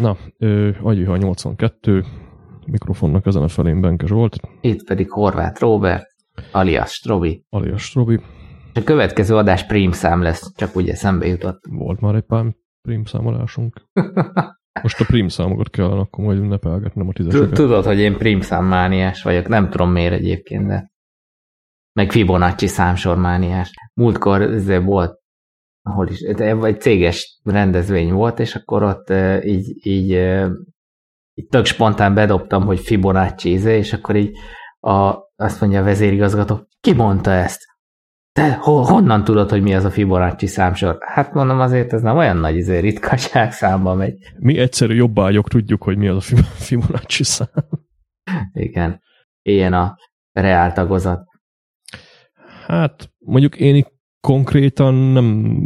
Na, Agyiha 82, mikrofonnak ezen a felén Benkes volt. Itt pedig Horváth Robert, alias Strobi. Alias Strobi. A következő adás prímszám lesz, csak ugye szembe jutott. Volt már egy pár prímszámolásunk. Most a prímszámokat kellene akkor majd ünnepelgetnem a tízeseket. Tudod, hogy én prímszámmániás vagyok, nem tudom miért egyébként, de meg Fibonacci számsormániás. Múltkor ez volt ahol is, egy céges rendezvény volt, és akkor ott így, így, így tök spontán bedobtam, hogy Fibonacci, izé, és akkor így a, azt mondja a vezérigazgató, ki mondta ezt? Te ho, honnan tudod, hogy mi az a Fibonacci számsor? Hát mondom, azért ez nem olyan nagy izé, ritkaság számba megy. Mi egyszerű jobbágyok tudjuk, hogy mi az a Fibonacci szám. Igen. Ilyen a reál tagozat. Hát mondjuk én itt konkrétan nem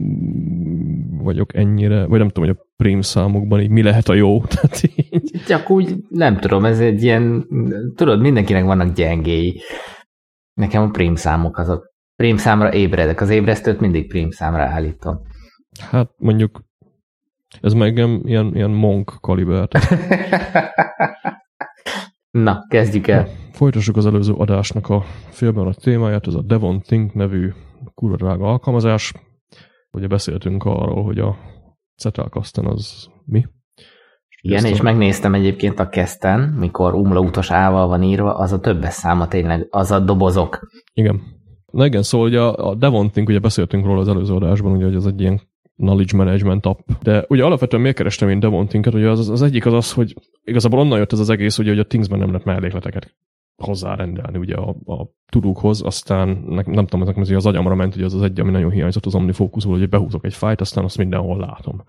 vagyok ennyire, vagy nem tudom, hogy a prém számokban így mi lehet a jó. Tehát így... Csak úgy, nem tudom, ez egy ilyen, tudod, mindenkinek vannak gyengéi. Nekem a prém számok azok. Prém számra ébredek, az ébresztőt mindig prém számra állítom. Hát mondjuk ez meg ilyen, ilyen monk kaliber. Na, kezdjük el. Folytassuk az előző adásnak a filmben a témáját, ez a Devon Think nevű kurva drága alkalmazás. Ugye beszéltünk arról, hogy a Zettelkasten az mi? Igen, és a... megnéztem egyébként a keszten, mikor umlautos ával van írva, az a többes száma tényleg, az a dobozok. Igen. Na igen, szóval ugye a, Devonting, ugye beszéltünk róla az előző adásban, ugye, hogy ez egy ilyen knowledge management app. De ugye alapvetően miért kerestem én Devontinket? Ugye az, az egyik az az, hogy igazából onnan jött ez az egész, ugye, hogy a Thingsben nem lehet mellékleteket hozzárendelni ugye a, a tudókhoz, aztán nem, nem tudom, ezek az agyamra ment, hogy az az egy, ami nagyon hiányzott az OmniFocusból, hogy behúzok egy fájt, aztán azt mindenhol látom.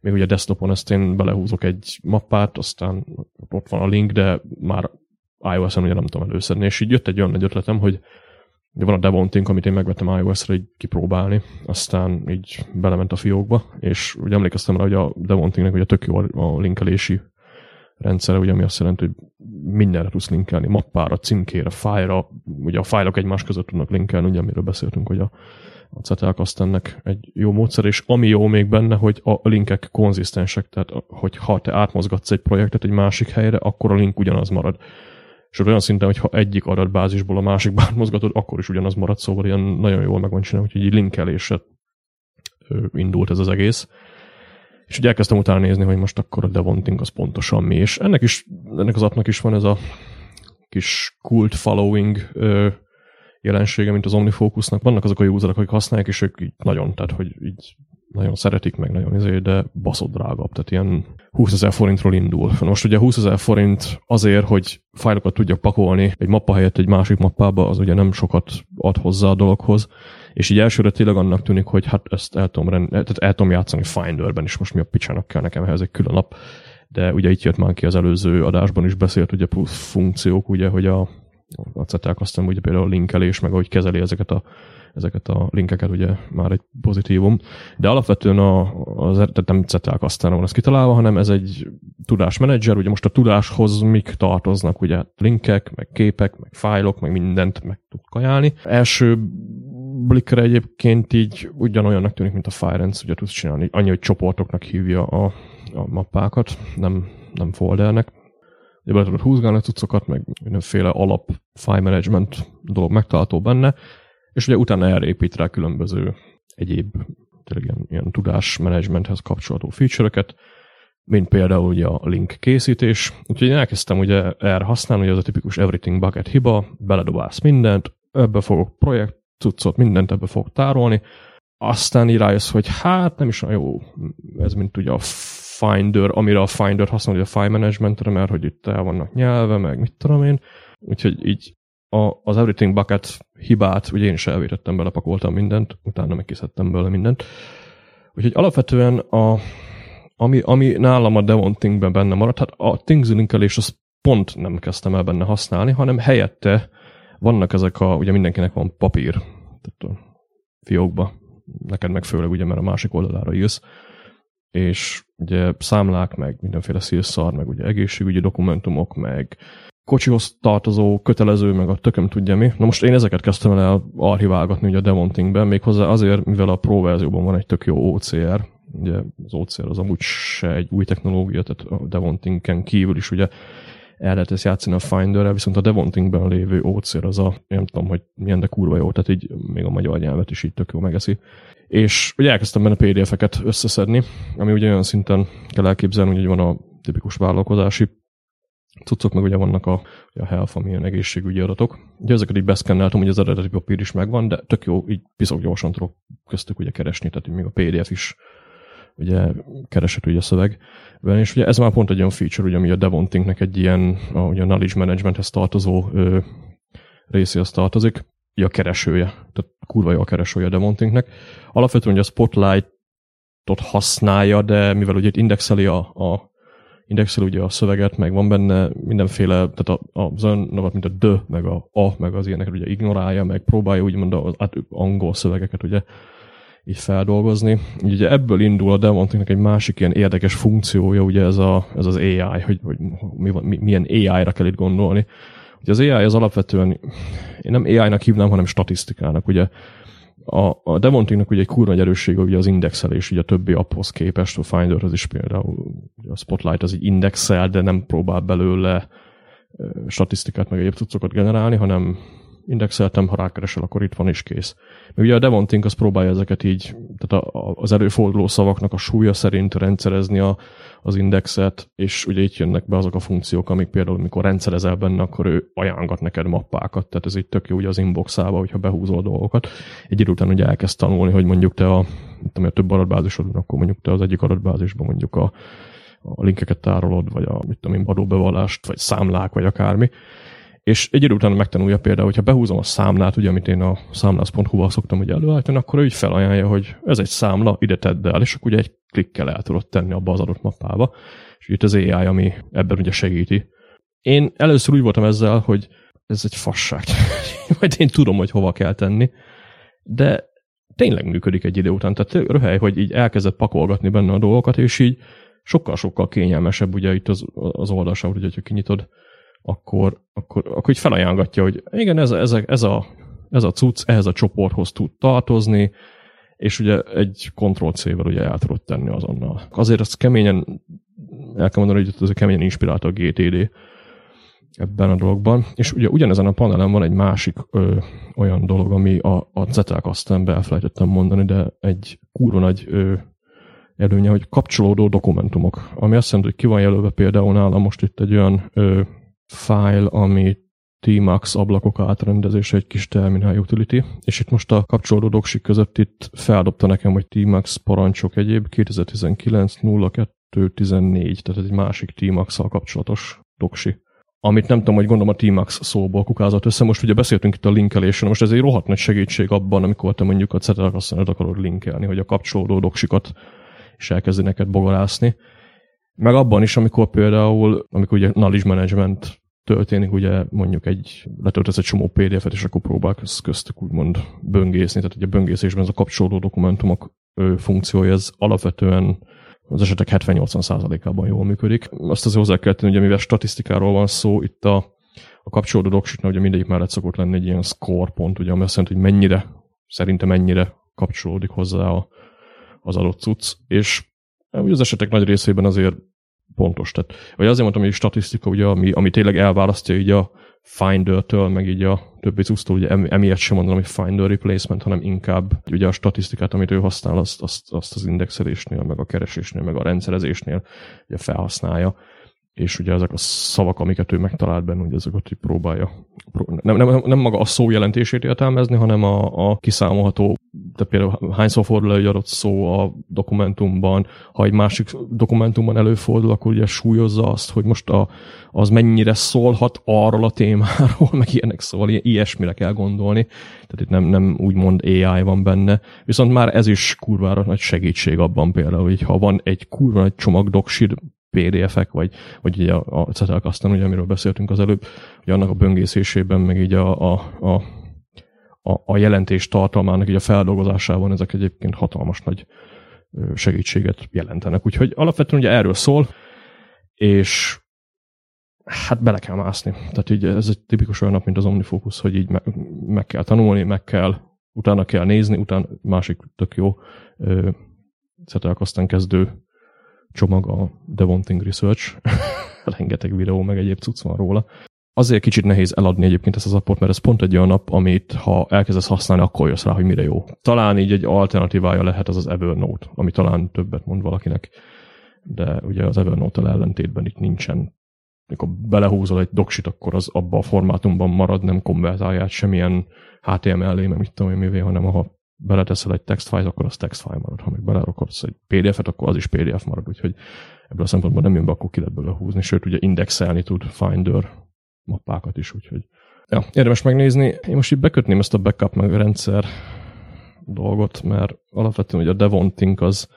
Még ugye desktopon ezt én belehúzok egy mappát, aztán ott van a link, de már iOS-en ugye nem tudom előszedni, és így jött egy olyan nagy ötletem, hogy de van a Devonting, amit én megvettem iOS-re így kipróbálni, aztán így belement a fiókba, és ugye emlékeztem rá, hogy a Devontingnek ugye tök jó a linkelési rendszere, ugye, ami azt jelenti, hogy mindenre tudsz linkelni, mappára, címkére, fájra, ugye a fájlok egymás között tudnak linkelni, ugye, amiről beszéltünk, hogy a, a CTLK ennek egy jó módszer, és ami jó még benne, hogy a linkek konzisztensek, tehát hogy ha te átmozgatsz egy projektet egy másik helyre, akkor a link ugyanaz marad. És olyan szinten, hogy ha egyik adatbázisból a másikba átmozgatod, akkor is ugyanaz marad, szóval ilyen nagyon jól meg van csinálva, hogy így linkelésre indult ez az egész. És ugye elkezdtem utána nézni, hogy most akkor a devonting az pontosan mi, és ennek, is, ennek az appnak is van ez a kis cult following ö, jelensége, mint az OmniFocusnak. Vannak azok a userek, akik használják, és ők így nagyon, tehát hogy így nagyon szeretik, meg nagyon izé, de baszott drágabb, tehát ilyen 20 ezer forintról indul. Most ugye 20 ezer forint azért, hogy fájlokat tudjak pakolni egy mappa helyett egy másik mappába, az ugye nem sokat ad hozzá a dologhoz és így elsőre tényleg annak tűnik, hogy hát ezt el tudom, rend, tehát el tudom játszani Finderben is, most mi a picsának kell nekem ehhez egy külön nap, de ugye itt jött már ki az előző adásban is beszélt ugye plusz funkciók, ugye, hogy a, a CETELK aztán ugye például a linkelés, meg ahogy kezeli ezeket a ezeket a linkeket ugye már egy pozitívum. De alapvetően a, az, tehát nem CETELK aztán van ez kitalálva, hanem ez egy tudásmenedzser, ugye most a tudáshoz mik tartoznak, ugye linkek, meg képek, meg fájlok, meg mindent meg tud kajálni. Első Blickre egyébként így ugyanolyannak tűnik, mint a Firenze, ugye tudsz csinálni, annyi, hogy csoportoknak hívja a, a mappákat, nem, nem foldernek. Ugye bele tudod húzgálni a cuccokat, meg mindenféle alap file management dolog megtalálható benne, és ugye utána erre épít rá különböző egyéb tényleg ilyen, ilyen tudásmenedzsmenthez kapcsolható feature-öket, mint például ugye a link készítés. Úgyhogy én elkezdtem ugye erre használni, hogy az a tipikus everything bucket hiba, beledobálsz mindent, ebbe fogok projekt cuccot, mindent ebbe fog tárolni, aztán így rájössz, hogy hát nem is olyan jó, ez mint ugye a Finder, amire a Finder használja a file managementre, mert hogy itt el vannak nyelve, meg mit tudom én. Úgyhogy így a, az Everything Bucket hibát, ugye én is elvétettem, belepakoltam mindent, utána megkiszedtem belőle mindent. Úgyhogy alapvetően a, ami, ami nálam a Devon Thingben benne maradt, hát a Things linkelés az pont nem kezdtem el benne használni, hanem helyette vannak ezek a, ugye mindenkinek van papír, tehát a fiókba, neked meg főleg ugye, mert a másik oldalára jössz, és ugye számlák, meg mindenféle szélszar, meg ugye egészségügyi dokumentumok, meg kocsihoz tartozó, kötelező, meg a tököm tudja mi. Na most én ezeket kezdtem el archiválgatni ugye a Demontingben, méghozzá azért, mivel a Pro verzióban van egy tök jó OCR, ugye az OCR az amúgy se egy új technológia, tehát a Devontinken kívül is ugye el lehet ezt játszani a Finder-rel, viszont a Devontinkben lévő OCR az a, nem tudom, hogy milyen, de kurva jó, tehát így még a magyar nyelvet is így tök jó megeszi. És ugye elkezdtem benne PDF-eket összeszedni, ami ugye olyan szinten kell elképzelni, hogy van a tipikus vállalkozási cuccok, meg ugye vannak a, a health, amilyen egészségügyi adatok. Ugye ezeket így beszkenneltem, hogy az eredeti papír is megvan, de tök jó, így piszok gyorsan tudok köztük ugye keresni, tehát még a PDF is ugye keresett ugye a szöveg. És ugye ez már pont egy olyan feature, ugye, ami a Devontinknek egy ilyen, a, ugye a knowledge managementhez tartozó ö, részéhez tartozik, ugye a keresője, tehát kurva jó a keresője a Devontinknek. Alapvetően ugye a Spotlight-ot használja, de mivel ugye itt indexeli a, a indexel ugye a szöveget, meg van benne mindenféle, tehát a, az olyan mint a d, meg a a, meg az ilyeneket ugye ignorálja, meg próbálja úgymond az át, angol szövegeket ugye így feldolgozni. Ugye ebből indul a Demontinknek egy másik ilyen érdekes funkciója, ugye ez, a, ez az AI, hogy, hogy mi van, mi, milyen AI-ra kell itt gondolni. Ugye az AI az alapvetően, én nem AI-nak hívnám, hanem statisztikának. Ugye a, a Devontinknak ugye egy kurva erőssége ugye az indexelés, ugye a többi apphoz képest, a Finderhez is például a Spotlight az egy indexel, de nem próbál belőle statisztikát meg egyéb cuccokat generálni, hanem indexeltem, ha rákeresel, akkor itt van is kész. Még ugye a Devontink az próbálja ezeket így, tehát a, a, az előforduló szavaknak a súlya szerint rendszerezni a, az indexet, és ugye itt jönnek be azok a funkciók, amik például, mikor rendszerezel benne, akkor ő ajánlgat neked mappákat, tehát ez így tök jó ugye az inboxába, hogyha behúzol dolgokat. Egy idő után ugye elkezd tanulni, hogy mondjuk te a, tudom, a több adatbázisod van, akkor mondjuk te az egyik adatbázisban mondjuk a, a linkeket tárolod, vagy a mit tudom én, adóbevallást, vagy számlák, vagy akármi, és egy idő után megtanulja például, hogyha behúzom a számlát, ugye, amit én a számlász.hu-val szoktam ugye előállítani, akkor ő így felajánlja, hogy ez egy számla, ide tedd el, és akkor ugye egy klikkel el tudod tenni abba az adott mappába. És itt az AI, ami ebben ugye segíti. Én először úgy voltam ezzel, hogy ez egy fasság. Majd én tudom, hogy hova kell tenni. De tényleg működik egy idő után. Tehát röhely, hogy így elkezdett pakolgatni benne a dolgokat, és így sokkal-sokkal kényelmesebb ugye itt az, az oldalsávot, hogyha kinyitod akkor, akkor, akkor így felajánlatja, hogy igen, ez, ez, ez, a, ez a cucc ehhez a csoporthoz tud tartozni, és ugye egy Ctrl-C-vel ugye el tudod tenni azonnal. Azért azt keményen, el kell mondani, hogy ez keményen inspirálta a GTD ebben a dologban. És ugye ugyanezen a panelen van egy másik ö, olyan dolog, ami a, a Zettelkasten elfelejtettem mondani, de egy kurva nagy ö, előnye, hogy kapcsolódó dokumentumok. Ami azt jelenti, hogy ki van jelölve például nálam most itt egy olyan ö, file, ami Tmax ablakok átrendezése egy kis terminál utility, és itt most a kapcsolódó doksik között itt feldobta nekem, hogy Tmax parancsok egyéb 2019 02 14, tehát ez egy másik Tmax-szal kapcsolatos doksi amit nem tudom, hogy gondolom a Tmax szóból kukázott össze. Most ugye beszéltünk itt a linkelésről, most ez egy rohadt nagy segítség abban, amikor te mondjuk a Zettel akarod linkelni, hogy a kapcsolódó doksikat is elkezdi neked bogarászni. Meg abban is, amikor például, amikor ugye knowledge management történik, ugye mondjuk egy, letöltesz egy csomó PDF-et, és akkor próbálsz köztük úgymond böngészni, tehát ugye a böngészésben ez a kapcsolódó dokumentumok funkciója, ez alapvetően az esetek 70-80%-ában jól működik. Azt az hozzá kell tenni, hogy mivel statisztikáról van szó, itt a, a kapcsolódó doksiknál ugye mindegyik mellett szokott lenni egy ilyen score pont, ugye, ami azt jelenti, hogy mennyire, szerintem mennyire kapcsolódik hozzá a, az adott cucc, és ugye az esetek nagy részében azért pontos. Tehát, vagy azért mondtam, hogy statisztika, ugye, ami, ami tényleg elválasztja így a Finder-től, meg így a többi cucctól, ugye emiatt sem mondom, hogy Finder replacement, hanem inkább ugye a statisztikát, amit ő használ, azt, azt, azt az indexelésnél, meg a keresésnél, meg a rendszerezésnél ugye felhasználja és ugye ezek a szavak, amiket ő megtalált benne, hogy ezeket így próbálja. Nem, nem, nem maga a szó jelentését értelmezni, hanem a, a kiszámolható, de például hányszor fordul egy adott szó a dokumentumban, ha egy másik dokumentumban előfordul, akkor ugye súlyozza azt, hogy most a, az mennyire szólhat arról a témáról, meg ilyenek, szóval ilyesmire kell gondolni. Tehát itt nem, nem úgymond AI van benne. Viszont már ez is kurvára nagy segítség abban például, hogy ha van egy kurva nagy csomag doksid, PDF-ek, vagy, vagy ugye a, a Zettelkasten, ugye, amiről beszéltünk az előbb, hogy annak a böngészésében, meg így a, a, a, a, a jelentés tartalmának így a feldolgozásában ezek egyébként hatalmas nagy segítséget jelentenek. Úgyhogy alapvetően ugye erről szól, és hát bele kell mászni. Tehát így ez egy tipikus olyan nap, mint az OmniFocus, hogy így meg, meg kell tanulni, meg kell, utána kell nézni, utána másik tök jó aztán kezdő csomag a Devonting Research, rengeteg videó, meg egyéb cucc van róla. Azért kicsit nehéz eladni egyébként ezt az appot, mert ez pont egy olyan app, amit ha elkezdesz használni, akkor jössz rá, hogy mire jó. Talán így egy alternatívája lehet az az Evernote, ami talán többet mond valakinek, de ugye az Evernote-tal ellentétben itt nincsen mikor belehúzol egy doksit, akkor az abban a formátumban marad, nem konvertálja semmilyen HTML-é, meg mit tudom én mivé, hanem ha beleteszel egy textfile, akkor az textfile marad. Ha meg belerokodsz egy PDF-et, akkor az is PDF marad, úgyhogy ebből a szempontból nem jön be, akkor ki lehet belőle húzni, sőt ugye indexelni tud Finder mappákat is, úgyhogy ja, érdemes megnézni. Én most itt bekötném ezt a backup meg rendszer dolgot, mert alapvetően ugye a Devonting az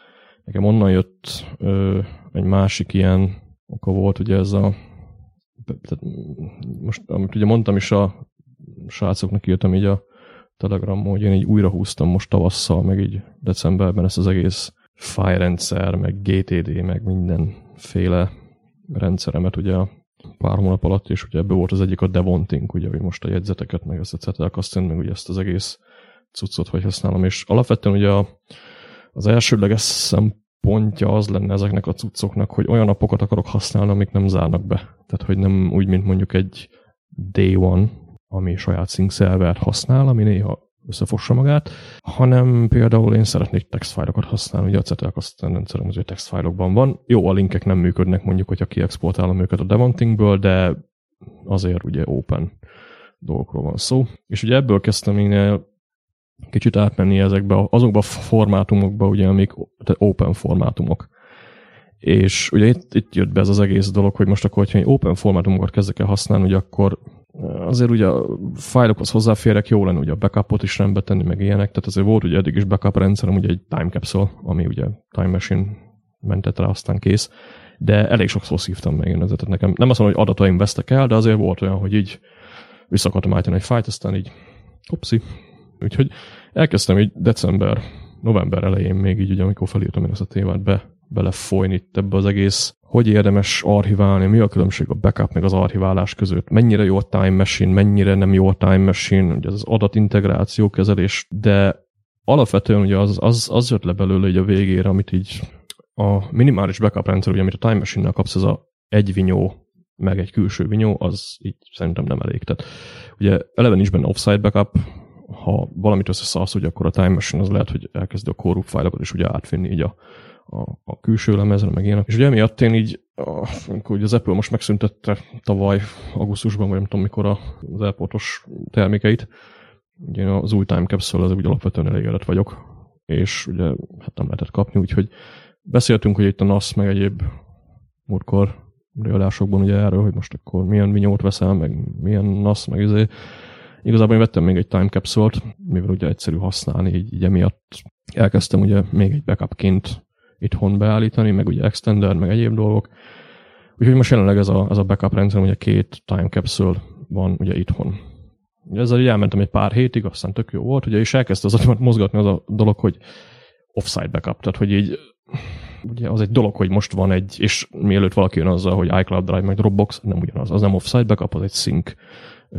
nekem onnan jött ö, egy másik ilyen oka volt, ugye ez a tehát most, amit ugye mondtam is a srácoknak írtam így a Telegramon, hogy én így újra húztam most tavasszal, meg így decemberben ezt az egész file rendszer, meg GTD, meg mindenféle rendszeremet ugye pár hónap alatt, és ugye ebből volt az egyik a Devonting, ugye, hogy most a jegyzeteket, meg ezt a Zettelkasten, meg ugye ezt az egész cuccot hogy használom, és alapvetően ugye a, az elsődleges szempontja az lenne ezeknek a cuccoknak, hogy olyan napokat akarok használni, amik nem zárnak be. Tehát, hogy nem úgy, mint mondjuk egy Day One, ami saját sync szervert használ, ami néha összefossa magát, hanem például én szeretnék textfájlokat használni, ugye a Zettelkasten rendszerem az textfájlokban van. Jó, a linkek nem működnek mondjuk, hogyha kiexportálom őket a Devontingből, de azért ugye open dolgokról van szó. És ugye ebből kezdtem én kicsit átmenni ezekbe, azokba a formátumokba, ugye, amik open formátumok. És ugye itt, itt jött be ez az egész dolog, hogy most akkor, hogyha egy open formátumokat kezdek el használni, ugye akkor azért ugye a fájlokhoz hozzáférek, jó lenne ugye a backupot is rendbe tenni, meg ilyenek, tehát azért volt ugye eddig is backup rendszerem, ugye egy time capsule, ami ugye time machine mentett rá, aztán kész, de elég sokszor szívtam meg én ezért, tehát nekem nem azt mondom, hogy adataim vesztek el, de azért volt olyan, hogy így vissza akartam állítani egy fájt, aztán így hopszi. Úgyhogy elkezdtem így december, november elején még így, ugye, amikor felírtam én ezt a témát be, belefolyni ebbe az egész, hogy érdemes archiválni, mi a különbség a backup meg az archiválás között, mennyire jó a time machine, mennyire nem jó a time machine, ugye az adatintegráció kezelés, de alapvetően ugye az, az, az jött le belőle így a végére, amit így a minimális backup rendszer, ugye, amit a time machine-nel kapsz, ez a egy vinyó, meg egy külső vinyó, az így szerintem nem elég. Tehát ugye eleve nincs benne offside backup, ha valamit összeszalsz, ugye akkor a time machine az lehet, hogy elkezdi a korrupt fájlokat is ugye átvinni így a, a, a külső lemezre, meg ilyenek. És ugye emiatt én így, amikor az Apple most megszüntette tavaly augusztusban, vagy nem tudom mikor az airportos termékeit, ugye az új Time Capsule az úgy alapvetően elégedett vagyok, és ugye hát nem lehetett kapni, úgyhogy beszéltünk, hogy itt a NAS meg egyéb múltkor readásokban ugye erről, hogy most akkor milyen vinyót veszel, meg milyen NAS, meg izé. Igazából én vettem még egy time capsule-t, mivel ugye egyszerű használni, így, így emiatt elkezdtem ugye még egy backupként itthon beállítani, meg ugye extender, meg egyéb dolgok. Úgyhogy most jelenleg ez a, ez a backup rendszer, ugye két time capsule van ugye itthon. Ezzel így elmentem egy pár hétig, aztán tök jó volt, ugye, és elkezdte az mozgatni az a dolog, hogy offside backup, tehát hogy így ugye az egy dolog, hogy most van egy, és mielőtt valaki jön azzal, hogy iCloud Drive meg Dropbox, nem ugyanaz, az nem offside backup, az egy sync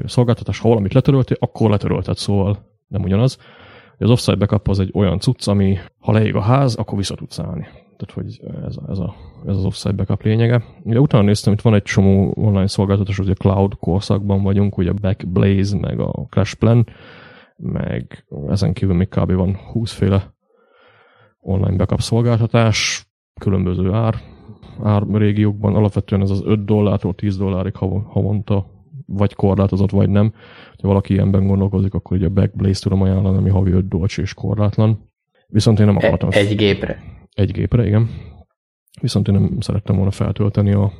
szolgáltatás, ha valamit letöröltél, akkor letörölted, szóval nem ugyanaz. Az offside backup az egy olyan cucc, ami ha leég a ház, akkor vissza tudsz állni. Tehát, hogy ez, ez, a, ez az offside backup lényege. Ugye utána néztem, itt van egy csomó online szolgáltatás, hogy a cloud korszakban vagyunk, ugye a Backblaze, meg a CrashPlan, meg ezen kívül még kb. van 20 féle online backup szolgáltatás, különböző ár, ár régiókban, alapvetően ez az 5 dollártól 10 dollárig havonta vagy korlátozott, vagy nem. Ha valaki ilyenben gondolkozik, akkor ugye a Backblaze tudom ajánlani, ami havi 5 dolcs és korlátlan. Viszont én nem e- akartam... Egy gépre? Egy gépre, igen. Viszont én nem szerettem volna feltölteni a,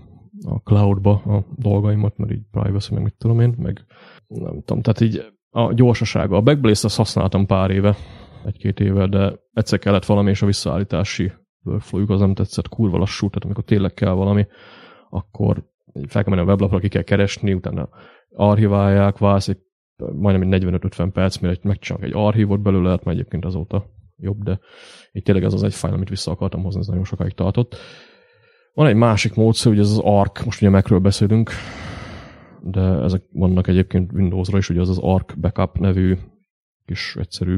a cloudba a dolgaimat, mert így privacy, meg mit tudom én, meg nem tudom, tehát így a gyorsasága. A Backblaze-t azt használtam pár éve, egy-két éve, de egyszer kellett valami, és a visszaállítási workflow az nem tetszett, kurva lassú, tehát amikor tényleg kell valami, akkor fel kell menni a weblapra, ki kell keresni, utána archiválják, válsz egy majdnem egy 45-50 perc, mire megcsinálok egy archívot belőle, hát már egyébként azóta jobb, de itt tényleg ez az egy fájl, amit vissza akartam hozni, ez nagyon sokáig tartott. Van egy másik módszer, hogy ez az ARC, most ugye Macről beszélünk, de ezek vannak egyébként Windowsra is, ugye az az ARC Backup nevű kis egyszerű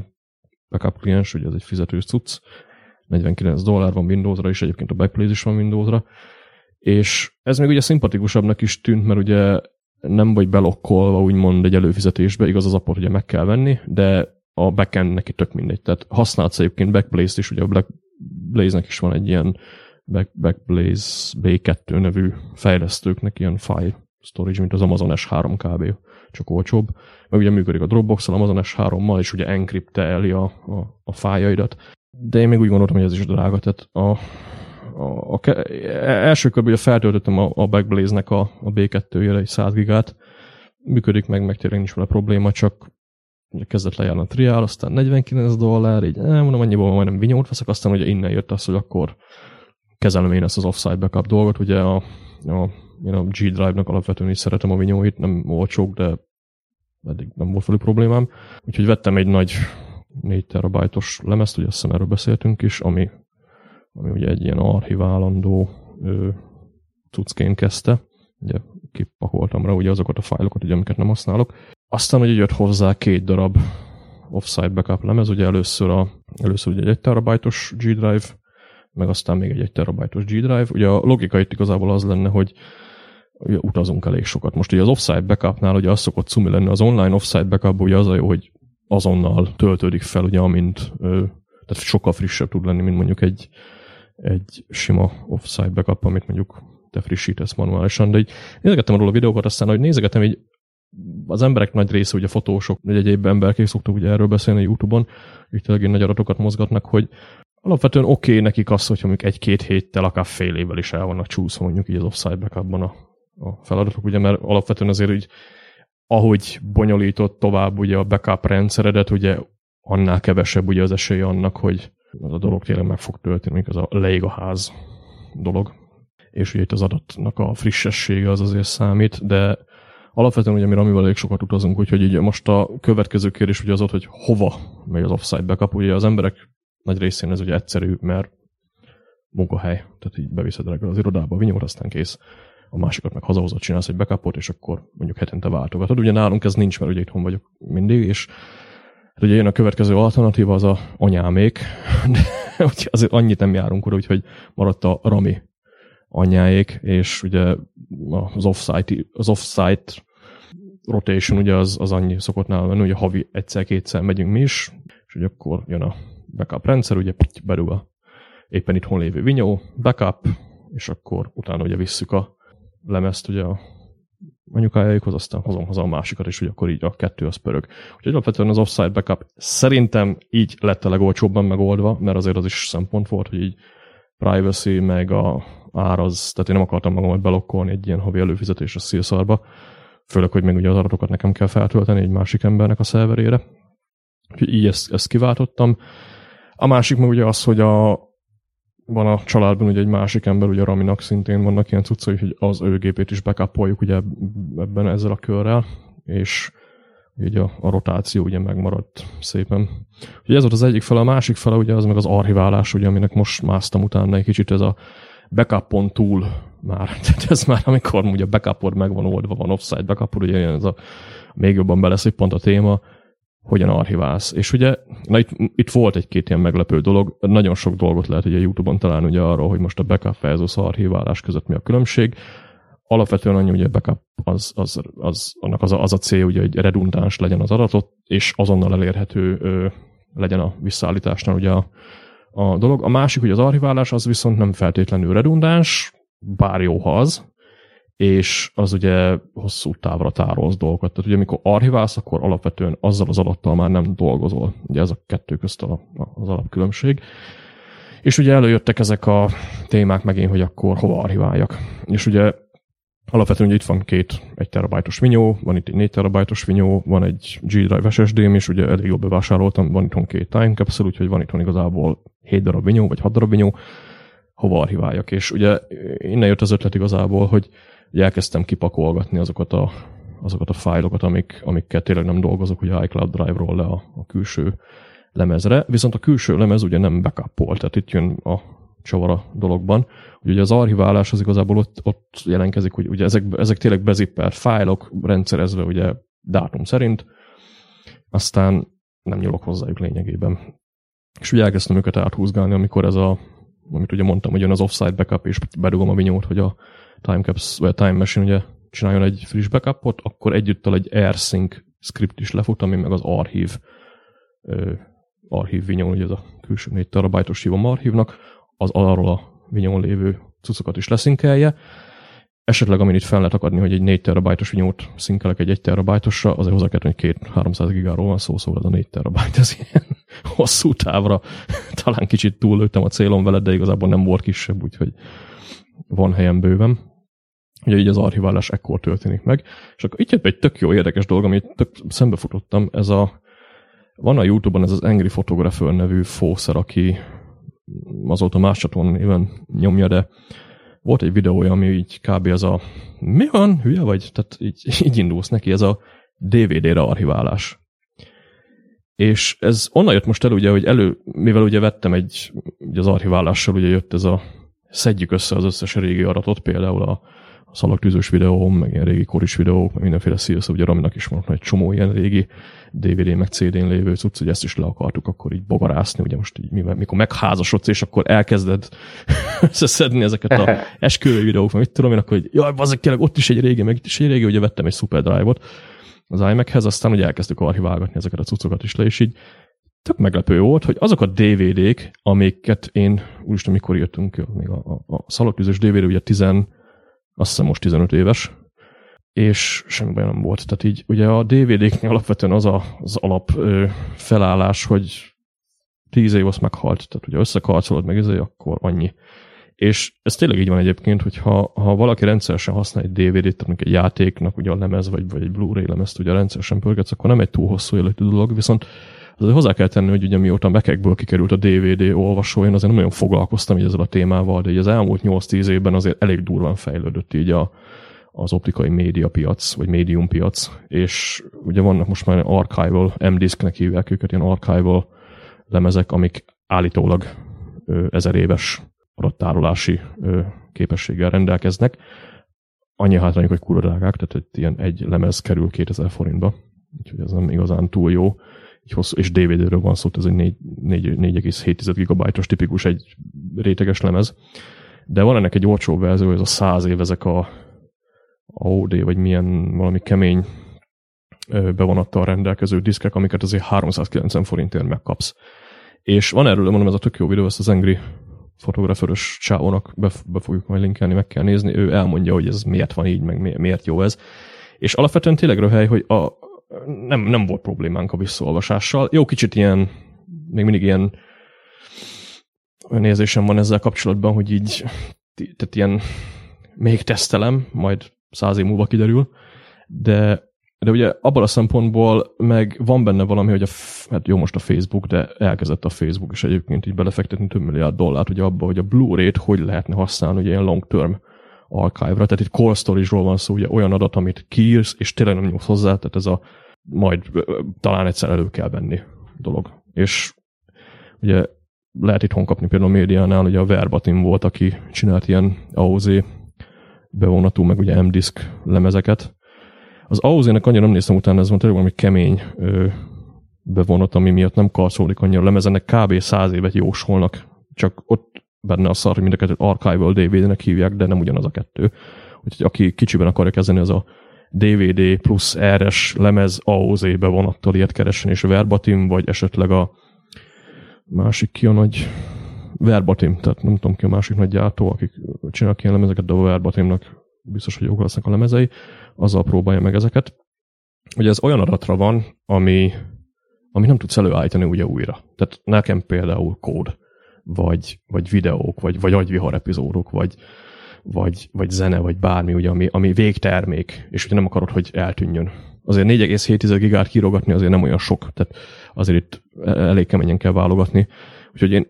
backup kliens, ugye ez egy fizetős cucc. 49 dollár van Windowsra, és egyébként a Backblaze is van Windowsra. És ez még ugye szimpatikusabbnak is tűnt, mert ugye nem vagy belokkolva úgymond egy előfizetésbe, igaz az appot ugye meg kell venni, de a backend neki tök mindegy. Tehát használsz egyébként Backblaze-t is, ugye a Blaze-nek is van egy ilyen Back, Backblaze B2 nevű fejlesztőknek ilyen file storage, mint az Amazon S3 kb. csak olcsóbb. Meg ugye működik a Dropbox-al, Amazon S3-mal, és ugye enkripteli a, a, a fájaidat. De én még úgy gondoltam, hogy ez is drága. Tehát a, a, a, a első körben ugye feltöltöttem a, a Backblaze-nek a, a B2-jére egy 100 gigát. Működik meg, meg tényleg nincs vele probléma, csak ugye kezdett lejárni a triál, aztán 49 dollár, így nem mondom, annyiból majdnem vinyót veszek, aztán ugye innen jött az, hogy akkor kezelem én ezt az offsite backup dolgot, ugye a, a, én a G Drive-nak alapvetően is szeretem a vinyóit, nem olcsók, de eddig nem volt velük problémám. Úgyhogy vettem egy nagy 4 terabajtos lemezt, ugye azt hiszem erről beszéltünk is, ami, ami ugye egy ilyen archiválandó ö, cuccként kezdte. Ugye kipakoltam rá ugye azokat a fájlokat, ugye, amiket nem használok. Aztán ugye jött hozzá két darab offsite backup lemez, ugye először, a, először ugye egy 1 terabajtos G Drive, meg aztán még egy 1 terabajtos G Drive. Ugye a logika itt igazából az lenne, hogy ugye utazunk elég sokat. Most ugye az offsite backupnál ugye az szokott cumi lenni, az online offsite backup ugye az a jó, hogy azonnal töltődik fel, ugye, amint tehát sokkal frissebb tud lenni, mint mondjuk egy, egy sima offsite backup, amit mondjuk te frissítesz manuálisan, de így nézegettem arról a videókat, aztán, hogy nézegettem, hogy az emberek nagy része, ugye fotósok, vagy egyéb emberek szoktuk ugye erről beszélni Youtube-on, így tényleg nagy adatokat mozgatnak, hogy alapvetően oké okay nekik az, hogyha mondjuk egy-két héttel, akár fél évvel is el vannak csúszva mondjuk így az offside backupban a, a feladatok, ugye, mert alapvetően azért így ahogy bonyolított tovább ugye a backup rendszeredet, ugye annál kevesebb ugye az esély annak, hogy az a dolog tényleg meg fog történni, az a leég a ház dolog. És ugye itt az adatnak a frissessége az azért számít, de alapvetően ugye mi amivel elég sokat utazunk, úgyhogy így most a következő kérdés ugye az ott, hogy hova megy az offsite backup. Ugye az emberek nagy részén ez ugye egyszerű, mert munkahely, tehát így beviszed reggel az irodába, a aztán kész. A másikat meg hazahozod, csinálsz egy backupot, és akkor mondjuk hetente váltogatod. Ugye nálunk ez nincs, mert ugye itthon vagyok mindig, és ugye jön a következő alternatíva, az a anyámék, de azért annyit nem járunk oda, úgyhogy maradt a Rami anyáék, és ugye az offsite, az offsite rotation ugye az, az annyi szokott nálam menni, ugye havi egyszer-kétszer megyünk mi is, és ugye akkor jön a backup rendszer, ugye berúg a éppen itthon lévő vinyó, backup, és akkor utána ugye visszük a lemezt ugye a anyukájáikhoz, aztán hozom haza a másikat, és ugye akkor így a kettő az pörög. Úgyhogy alapvetően az offside backup szerintem így lett a legolcsóbban megoldva, mert azért az is szempont volt, hogy így privacy, meg a ár az, tehát én nem akartam magamat belokkolni egy ilyen havi előfizetésre szélszarba, főleg, hogy még ugye az adatokat nekem kell feltölteni egy másik embernek a szerverére. Úgyhogy így ezt, ezt kiváltottam. A másik meg ugye az, hogy a, van a családban ugye egy másik ember, ugye Raminak szintén vannak ilyen cuccai, hogy az ő gépét is backupoljuk ugye ebben ezzel a körrel, és ugye a, a rotáció ugye megmaradt szépen. Ugye ez volt az egyik fele, a másik fele ugye az meg az archiválás, ugye, aminek most másztam utána egy kicsit ez a backupon túl már, tehát ez már amikor ugye a backupod meg van oldva, van offside backupod, ugye ez a még jobban beleszippant a téma, hogyan archiválsz. És ugye, na itt, itt volt egy-két ilyen meglepő dolog, nagyon sok dolgot lehet ugye YouTube-on találni ugye arról, hogy most a backup versus archiválás között mi a különbség. Alapvetően annyi, hogy a backup az, az, az, annak az a, az a cél, ugye, hogy redundáns legyen az adatot, és azonnal elérhető ö, legyen a visszaállításnál ugye a, a dolog. A másik, hogy az archiválás az viszont nem feltétlenül redundáns, bár jó, ha az, és az ugye hosszú távra tárolsz dolgokat. Tehát ugye amikor archiválsz, akkor alapvetően azzal az adattal már nem dolgozol. Ugye ez a kettő közt az alapkülönbség. És ugye előjöttek ezek a témák megint, hogy akkor hova archiváljak. És ugye alapvetően ugye itt van két 1 terabajtos vinyó, van itt egy 4 terabajtos vinyó, van egy G Drive SSD-m is, ugye elég jól bevásároltam, van itt két time capsule, úgyhogy van itt igazából 7 darab vinyó, vagy 6 darab vinyó, hova archiváljak. És ugye innen jött az ötlet igazából, hogy ugye elkezdtem kipakolgatni azokat a, azokat a fájlokat, amik, amikkel tényleg nem dolgozok, ugye iCloud Drive-ról le a, a külső lemezre, viszont a külső lemez ugye nem backupol, tehát itt jön a csavara dologban, hogy ugye az archiválás az igazából ott, ott jelenkezik, hogy ugye ezek, ezek tényleg bezippelt fájlok, rendszerezve ugye dátum szerint, aztán nem nyúlok hozzájuk lényegében. és ugye elkezdtem őket áthúzgálni, amikor ez a, amit ugye mondtam, hogy jön az offside backup, és bedugom a vinyót, hogy a Timecaps, vagy a Time Machine ugye csináljon egy friss backupot, akkor együttal egy AirSync script is lefut, ami meg az archív archív vinyón, ugye ez a külső 4 terabájtos hívom archívnak, az arról a vinyón lévő cuccokat is leszinkelje. Esetleg, amin itt fel lehet akadni, hogy egy 4 terabájtos vinyót szinkelek egy 1 terabájtosra, azért hozzá kell, hogy két 300 gigáról van szó, szóval ez a 4 terabájt, ez ilyen hosszú távra. Talán kicsit túllőttem a célom veled, de igazából nem volt kisebb, úgyhogy van helyem bőven. Ugye így az archiválás ekkor történik meg. És akkor itt jött egy tök jó érdekes dolog, amit tök szembefutottam, ez a van a Youtube-on ez az Angry Photographer nevű fószer, aki azóta más csatornán néven nyomja, de volt egy videója, ami így kb. az a mi van, hülye vagy? Tehát így, így indulsz neki, ez a DVD-re archiválás. És ez onnan jött most el, ugye, hogy elő, mivel ugye vettem egy, ugye az archiválással ugye jött ez a szedjük össze az összes régi adatot, például a szalagtűzős videóm, meg ilyen régi koris videók, meg mindenféle szívsz, ugye Raminak is mondok, egy csomó ilyen régi DVD meg CD-n lévő cucc, hogy ezt is le akartuk akkor így bogarászni, ugye most így, mikor megházasodsz, és akkor elkezded összeszedni ezeket a esküvői videók, meg mit tudom én, akkor hogy jaj, azok tényleg ott is egy régi, meg itt is egy régi, ugye vettem egy Super Drive-ot az iMac-hez, aztán ugye elkezdtük archiválgatni ezeket a cuccokat is le, és így tök meglepő volt, hogy azok a DVD-k, amiket én, úristen, mikor jöttünk, még a, a, a szalagtűzős DVD ugye 10, azt hiszem most 15 éves, és semmi baj nem volt. Tehát így ugye a DVD-knél alapvetően az a, az alap ö, felállás, hogy tíz év azt meghalt, tehát ugye összekarcolod meg ezért, akkor annyi. És ez tényleg így van egyébként, hogy ha, ha valaki rendszeresen használ egy DVD-t, tehát egy játéknak ugye a lemez, vagy, vagy egy Blu-ray lemezt ugye rendszeresen pörgetsz, akkor nem egy túl hosszú életű dolog, viszont azért hozzá kell tenni, hogy ugye mióta Mekekből kikerült a DVD olvasó, én azért nem nagyon foglalkoztam így ezzel a témával, de így az elmúlt 8-10 évben azért elég durván fejlődött így a, az optikai média piac, vagy médium piac, és ugye vannak most már archival, M-disknek hívják őket, ilyen archival lemezek, amik állítólag ö, ezer éves adattárolási ö, képességgel rendelkeznek. Annyi hátrányuk, hogy kurva drágák, tehát egy, ilyen egy lemez kerül 2000 forintba, úgyhogy ez nem igazán túl jó. Így hosszú, és DVD-ről van szó, ez egy 4,7 gigabájtos tipikus egy réteges lemez. De van ennek egy olcsó verzió, ez a 100 év, ezek a AOD, vagy milyen valami kemény bevonattal rendelkező diszkek, amiket azért 390 forintért megkapsz. És van erről, mondom, ez a tök jó videó, ezt az Engri fotograferös csávónak be, be fogjuk majd linkelni, meg kell nézni, ő elmondja, hogy ez miért van így, meg miért jó ez. És alapvetően tényleg röhely, hogy a, nem, nem volt problémánk a visszaolvasással. Jó, kicsit ilyen, még mindig ilyen nézésem van ezzel kapcsolatban, hogy így, tehát ilyen még tesztelem, majd száz év múlva kiderül, de, de ugye abban a szempontból meg van benne valami, hogy a, hát jó most a Facebook, de elkezdett a Facebook is egyébként így belefektetni több milliárd dollárt ugye abba, hogy a Blu-ray-t hogy lehetne használni ugye ilyen long-term archive-ra, tehát itt core storage-ról van szó, ugye olyan adat, amit kiírsz, és tényleg nem nyúlsz hozzá, tehát ez a majd talán egyszer elő kell venni dolog. És ugye lehet itthon kapni például a médiánál, ugye a Verbatim volt, aki csinált ilyen AOZ bevonatú, meg ugye M-disk lemezeket. Az AOZ-nek annyira nem néztem utána, ez van tényleg valami kemény ö, bevonat, ami miatt nem karcolódik annyira a lemezenek, kb. száz évet jósolnak, csak ott benne a szar, hogy mind a kettőt Archival DVD-nek hívják, de nem ugyanaz a kettő. Úgyhogy aki kicsiben akarja kezdeni, az a DVD plusz RS lemez AOZ bevonattal ilyet keressen, és verbatim, vagy esetleg a másik ki a nagy verbatim, tehát nem tudom ki a másik nagy gyártó, akik csinálnak ilyen lemezeket, de a verbatimnak biztos, hogy jók lesznek a lemezei, azzal próbálja meg ezeket. Ugye ez olyan adatra van, ami, ami nem tudsz előállítani ugye újra. Tehát nekem például kód, vagy, vagy videók, vagy, vagy agyvihar epizódok, vagy, vagy, vagy zene, vagy bármi, ugye, ami, ami végtermék, és ugye nem akarod, hogy eltűnjön. Azért 4,7 gigát kirogatni azért nem olyan sok, tehát azért itt elég keményen kell válogatni. Úgyhogy én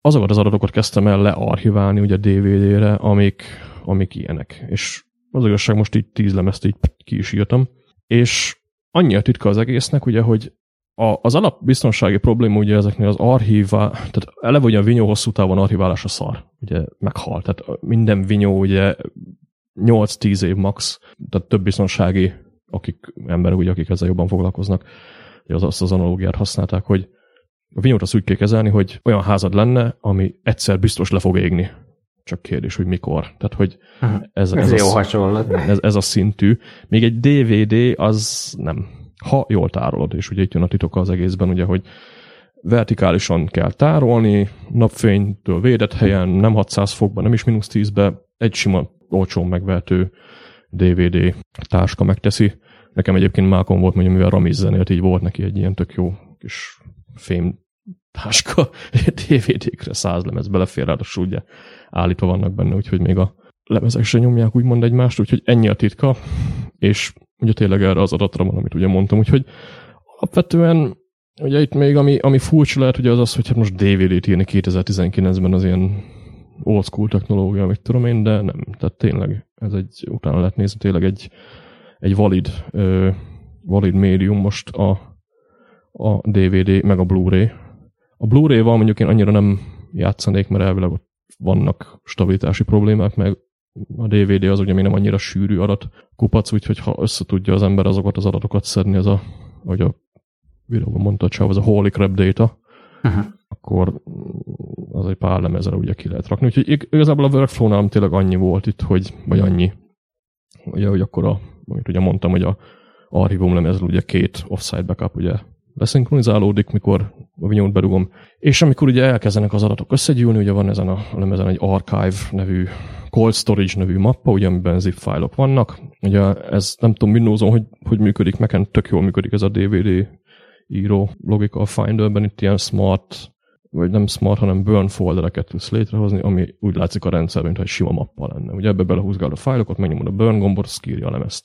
azokat az adatokat kezdtem el learchiválni ugye DVD-re, amik, amik ilyenek. És az igazság most így tíz lemezt így ki is írtam. És annyi a titka az egésznek, ugye, hogy a, az alapbiztonsági probléma ugye ezeknél az archívá, tehát eleve ugye a vinyó hosszú távon archiválása szar, ugye meghal. Tehát minden vinyó ugye 8-10 év max, tehát több biztonsági akik emberek, ugye, akik ezzel jobban foglalkoznak, hogy az, azt az analógiát használták, hogy a vinyót azt úgy kell kezelni, hogy olyan házad lenne, ami egyszer biztos le fog égni. Csak kérdés, hogy mikor. Tehát, hogy ez, ez, ez, jó a, hasonlat. Ez, ez a szintű. Még egy DVD az nem. Ha jól tárolod, és ugye itt jön a titok az egészben, ugye, hogy vertikálisan kell tárolni, napfénytől védett helyen, nem 600 fokban, nem is mínusz 10-be, egy sima, olcsón megvehető DVD táska megteszi. Nekem egyébként Mákon volt, mondjuk, mivel Ramiz zenélt, így volt neki egy ilyen tök jó kis fém táska, DVD-kre száz lemez belefér, ráadásul ugye állítva vannak benne, úgyhogy még a lemezek se nyomják úgymond egymást, úgyhogy ennyi a titka, és ugye tényleg erre az adatra van, amit ugye mondtam, úgyhogy alapvetően ugye itt még ami, ami furcsa lehet, ugye az az, hogy hát most DVD-t írni 2019-ben az ilyen old school technológia, amit tudom én, de nem. Tehát tényleg ez egy, utána lehet nézni, tényleg egy, egy valid, ö, valid médium most a, a DVD, meg a Blu-ray. A Blu-ray-val mondjuk én annyira nem játszanék, mert elvileg ott vannak stabilitási problémák, meg a DVD az ugye még nem annyira sűrű adat kupac, úgyhogy ha össze tudja az ember azokat az adatokat szedni, ez a, ahogy a videóban mondta a csáv, az a holy crap data, uh-huh. akkor az egy pár lemezre ugye ki lehet rakni. Úgyhogy igazából a workflow-nál tényleg annyi volt itt, hogy, vagy annyi, ugye, hogy akkor a, amit ugye mondtam, hogy a archívum lemezről ugye két offside backup ugye leszinkronizálódik, mikor a vinyót berugom. És amikor ugye elkezdenek az adatok összegyűlni, ugye van ezen a lemezen egy archive nevű, cold storage nevű mappa, ugye, amiben zip fájlok vannak. Ugye ez nem tudom windows hogy, hogy működik, meken tök jól működik ez a DVD író logika a Finderben, itt ilyen smart, vagy nem smart, hanem burn foldereket tudsz létrehozni, ami úgy látszik a rendszer, mintha egy sima mappa lenne. Ugye ebbe belehúzgálod a fájlokat, megnyomod a burn gombot, az kírja a lemezt.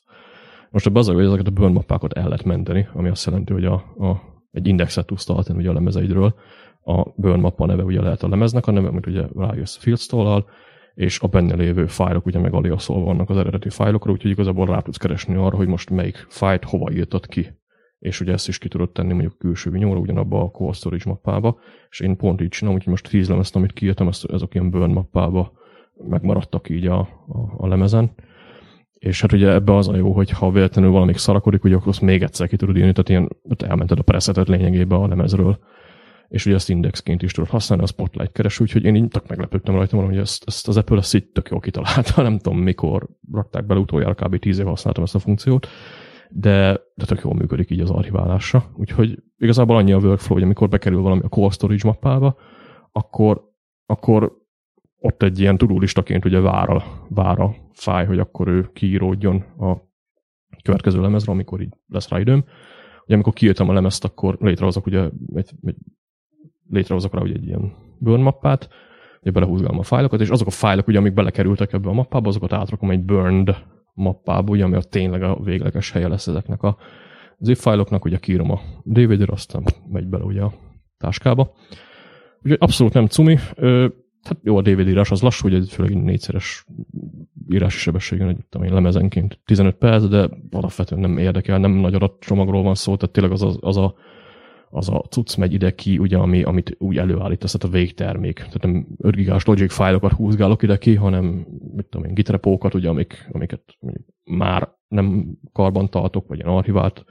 Most a az, hogy ezeket a burn mappákat el lehet menteni, ami azt jelenti, hogy a, a, egy indexet tudsz tartani ugye a lemezeidről. A burn mappa neve ugye lehet a lemeznek a neve, amit ugye rájössz fieldstall és a benne lévő fájlok ugye meg aliaszolva vannak az eredeti fájlokra, úgyhogy igazából rá tudsz keresni arra, hogy most melyik fájt hova írtad ki és ugye ezt is ki tudod tenni mondjuk külső vinyóra, ugyanabba a core storage mappába, és én pont így csinálom, hogy most tíz lemezt, amit kiírtam, ezt, ezek ilyen burn mappába megmaradtak így a, a, a lemezen. És hát ugye ebbe az a jó, hogy ha véletlenül valamik szarakodik, ugye akkor azt még egyszer ki tudod írni, tehát ilyen, elmented a presetet lényegében a lemezről, és ugye ezt indexként is tudod használni, a Spotlight kereső, úgyhogy én így tök meglepődtem rajta, hogy ezt, ezt az Apple ezt így tök jól kitalálta, nem tudom mikor rakták bele, utoljára kb. 10 év használtam ezt a funkciót, de, de tök jól működik így az archiválása. Úgyhogy igazából annyi a workflow, hogy amikor bekerül valami a core storage mappába, akkor, akkor ott egy ilyen tudulistaként ugye vár a, vár a fáj, hogy akkor ő kiíródjon a következő lemezre, amikor így lesz rá időm. Ugye amikor kiírtam a lemezt, akkor létrehozok ugye egy, egy létrehozok rá ugye egy ilyen burn mappát, ugye belehúzgálom a fájlokat, és azok a fájlok, ugye, amik belekerültek ebbe a mappába, azokat átrakom egy burned mappába, ugye, ami a tényleg a végleges helye lesz ezeknek a zip fájloknak, ugye kiírom a DVD-re, aztán megy bele ugye a táskába. Ugye abszolút nem cumi, hát jó a DVD írás az lassú, ugye főleg négyszeres írási sebességen, egy tudom én, lemezenként 15 perc, de alapvetően nem érdekel, nem nagy adatcsomagról van szó, tehát tényleg az a, az a az a cucc megy ide ki, ugye, ami, amit úgy előállítasz, tehát a végtermék. Tehát nem 5 gigás logic fájlokat húzgálok ide ki, hanem mit tudom én, gitrepókat, ugye, amik, amiket már nem karban tartok, vagy ilyen archivált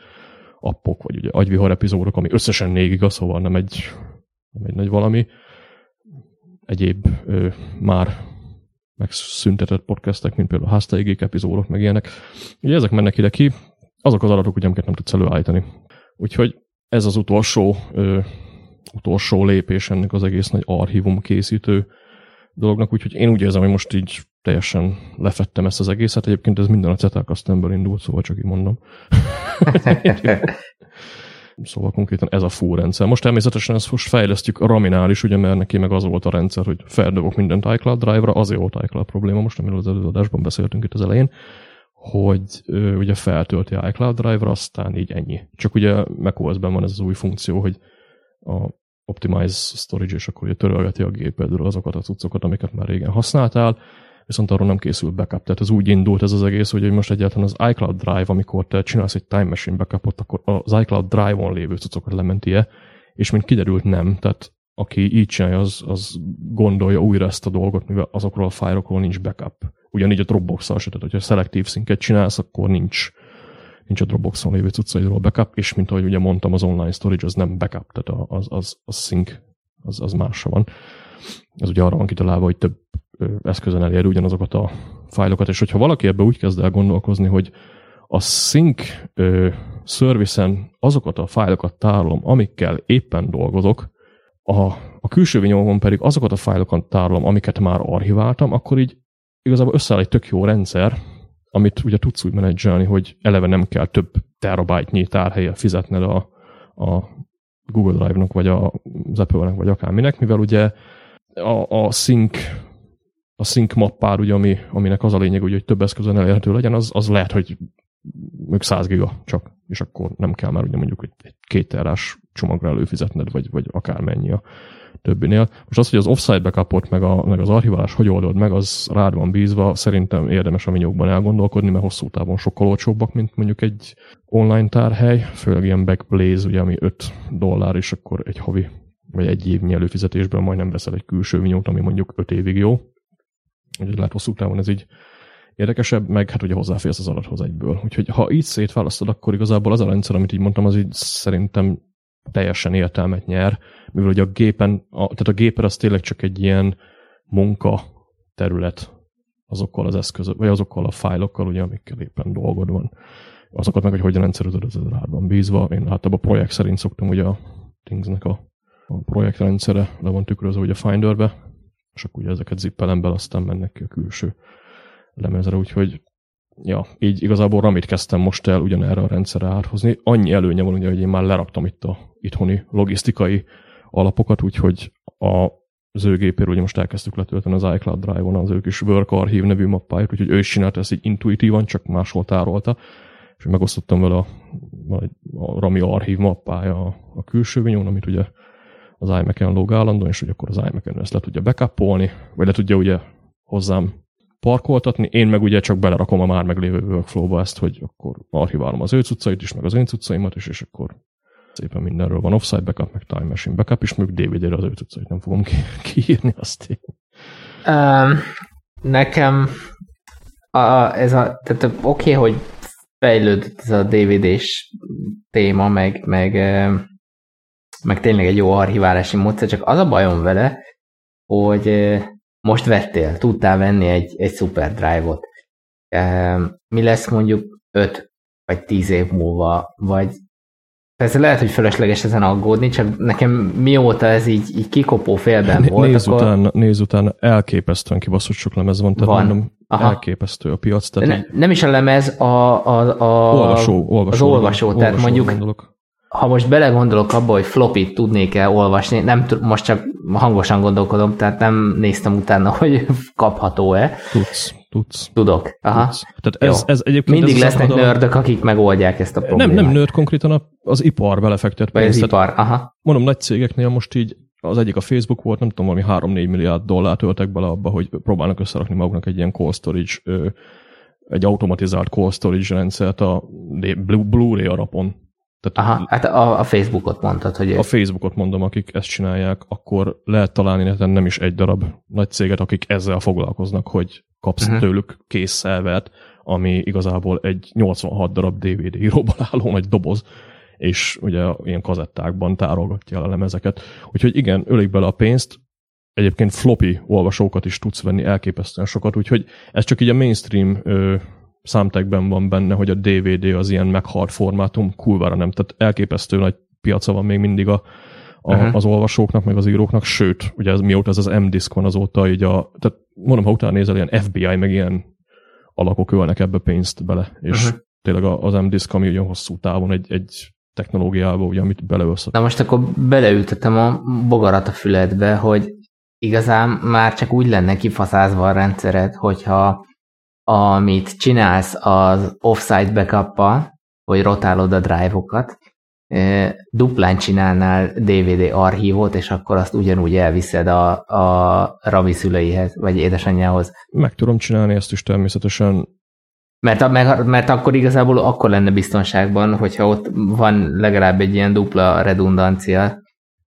appok, vagy ugye agyvihar epizódok, ami összesen 4 giga, szóval nem egy, nem egy nagy valami. Egyéb ö, már megszüntetett podcastek, mint például a háztaigék epizódok, meg ilyenek. Ugye ezek mennek ide ki, azok az adatok, ugye, amiket nem tudsz előállítani. Úgyhogy ez az utolsó, ö, utolsó lépés ennek az egész nagy archívum készítő dolognak, úgyhogy én úgy érzem, hogy most így teljesen lefettem ezt az egészet. Egyébként ez minden a Zettelkasztemből indult, szóval csak így mondom. szóval konkrétan ez a fú rendszer. Most természetesen ezt most fejlesztjük a Raminál is, ugye, mert neki meg az volt a rendszer, hogy feldobok mindent iCloud Drive-ra, azért volt iCloud probléma most, amiről az előadásban beszéltünk itt az elején, hogy ö, ugye feltölti iCloud Drive-ra, aztán így ennyi. Csak ugye macOS-ben van ez az új funkció, hogy a Optimize Storage, és akkor ugye törölgeti a gépedről azokat a cuccokat, amiket már régen használtál, viszont arról nem készült backup. Tehát ez úgy indult ez az egész, hogy most egyáltalán az iCloud Drive, amikor te csinálsz egy Time Machine backupot, akkor az iCloud Drive-on lévő cuccokat lementi-e, és mint kiderült nem, tehát aki így csinálja, az, az gondolja újra ezt a dolgot, mivel azokról a fájlokról nincs backup ugyanígy a Dropbox-szal se, tehát hogyha szelektív szinket csinálsz, akkor nincs, nincs a Dropboxon lévő cuccaidról backup, és mint ahogy ugye mondtam, az online storage az nem backup, tehát az, az, az sync, az, az másra van. Ez ugye arra van kitalálva, hogy több eszközön elér ugyanazokat a fájlokat, és hogyha valaki ebbe úgy kezd el gondolkozni, hogy a sync ö, service azokat a fájlokat tárolom, amikkel éppen dolgozok, a, a külső vinyomon pedig azokat a fájlokat tárolom, amiket már archiváltam, akkor így igazából összeáll egy tök jó rendszer, amit ugye tudsz úgy menedzselni, hogy eleve nem kell több terabájtnyi tárhelye fizetned a, a Google Drive-nak, vagy a, az Apple-nek, vagy akárminek, mivel ugye a, a sync a sync mappár, ugye, ami, aminek az a lényeg, hogy több eszközön elérhető legyen, az, az lehet, hogy még 100 giga csak, és akkor nem kell már ugye mondjuk egy két terás csomagra előfizetned, vagy, vagy akármennyi a többinél. Most az, hogy az offsite backupot, meg, a, meg az archiválás hogy oldod meg, az rád van bízva, szerintem érdemes a minyókban elgondolkodni, mert hosszú távon sokkal olcsóbbak, mint mondjuk egy online tárhely, főleg ilyen Backblaze, ugye, ami 5 dollár, és akkor egy havi, vagy egy évnyi előfizetésben majdnem veszel egy külső vinyót, ami mondjuk 5 évig jó. Úgyhogy lehet hosszú távon ez így érdekesebb, meg hát ugye hozzáférsz az adathoz egyből. Úgyhogy ha így szétválasztod, akkor igazából az a rendszer, amit így mondtam, az így szerintem teljesen értelmet nyer, mivel ugye a gépen, a, tehát a gépen az tényleg csak egy ilyen munka terület azokkal az eszközök, vagy azokkal a fájlokkal, ugye, amikkel éppen dolgod van. Azokat meg, hogy hogyan rendszerezed, az rád van bízva. Én általában a projekt szerint szoktam, hogy a Thingsnek a, a projektrendszere le van tükrözve ugye a Finderbe, és akkor ugye ezeket zippelem be, aztán mennek ki a külső lemezre, úgyhogy ja, így igazából Ramit kezdtem most el ugyanerre a rendszerre áthozni. Annyi előnye van ugye, hogy én már leraktam itt a itthoni logisztikai alapokat, úgyhogy a az ő gépéről ugye most elkezdtük letölteni az iCloud Drive-on az ő kis Work Archive nevű mappáját, úgyhogy ő is csinálta ezt így intuitívan, csak máshol tárolta, és megosztottam vele a, a Rami Archive mappája a, a külső vinyón, amit ugye az iMac-en log állandóan, és hogy akkor az iMac-en ezt le tudja backupolni, vagy le tudja ugye hozzám parkoltatni, én meg ugye csak belerakom a már meglévő workflow-ba ezt, hogy akkor archiválom az ő cuccait is, meg az én cuccaimat is, és akkor szépen mindenről van offsite backup, meg time machine backup, és még DVD-re az ő cuccait nem fogom ki- kiírni azt én. Um, nekem a, ez a, tehát oké, okay, hogy fejlődött ez a DVD-s téma, meg, meg, meg tényleg egy jó archiválási módszer, csak az a bajom vele, hogy most vettél, tudtál venni egy, egy Super Drive-ot. Mi lesz mondjuk 5 vagy 10 év múlva, vagy Persze lehet, hogy fölösleges ezen aggódni, csak nekem mióta ez így, így kikopó félben Né, volt, nézz akkor... Utána, nézz utána, elképesztően kibaszott sok lemez van, tehát van. mondom, Aha. elképesztő a piac. Tehát ne, így... Nem is a lemez, a, a, a, olvasó, olvasó, az olvasó, olvasó tehát mondjuk gondolok ha most belegondolok abba, hogy flopit tudnék-e olvasni, nem most csak hangosan gondolkodom, tehát nem néztem utána, hogy kapható-e. Tudsz, tudsz. Tudok. Aha. Tudsz. Tehát ez, ez egyébként Mindig ez lesznek a... nördök, akik megoldják ezt a problémát. Nem, nem nőtt konkrétan az ipar belefektet Vagy az ipar, aha. Mondom, nagy cégeknél most így az egyik a Facebook volt, nem tudom, valami 3-4 milliárd dollárt öltek bele abba, hogy próbálnak összerakni maguknak egy ilyen cold storage, egy automatizált cold storage rendszert a Blu-ray arapon tehát Aha, hát a, a Facebookot mondtad, hogy... A Facebookot mondom, akik ezt csinálják, akkor lehet találni neten nem is egy darab nagy céget, akik ezzel foglalkoznak, hogy kapsz uh-huh. tőlük kész szervert, ami igazából egy 86 darab DVD íróból álló nagy doboz, és ugye ilyen kazettákban tárolgatja a lemezeket. Úgyhogy igen, ölik bele a pénzt, egyébként floppy olvasókat is tudsz venni elképesztően sokat, úgyhogy ez csak így a mainstream ö, számtekben van benne, hogy a DVD az ilyen meghalt formátum, kurvára nem. Tehát elképesztő nagy piaca van még mindig a, a, uh-huh. az olvasóknak, meg az íróknak, sőt, ugye ez mióta ez az M-disk van azóta, így a, tehát mondom, ha utána nézel, ilyen FBI, meg ilyen alakok ölnek ebbe pénzt bele, és uh-huh. tényleg az M-disk, ami ugye hosszú távon egy, egy technológiába, ugye, amit beleölsz. Na most akkor beleültetem a bogarat a füledbe, hogy igazán már csak úgy lenne kifaszázva a rendszered, hogyha amit csinálsz az offsite backup hogy rotálod a drive-okat, duplán csinálnál DVD archívot, és akkor azt ugyanúgy elviszed a, a Rami szüleihez, vagy édesanyjához. Meg tudom csinálni ezt is természetesen. Mert, mert, mert akkor igazából akkor lenne biztonságban, hogyha ott van legalább egy ilyen dupla redundancia.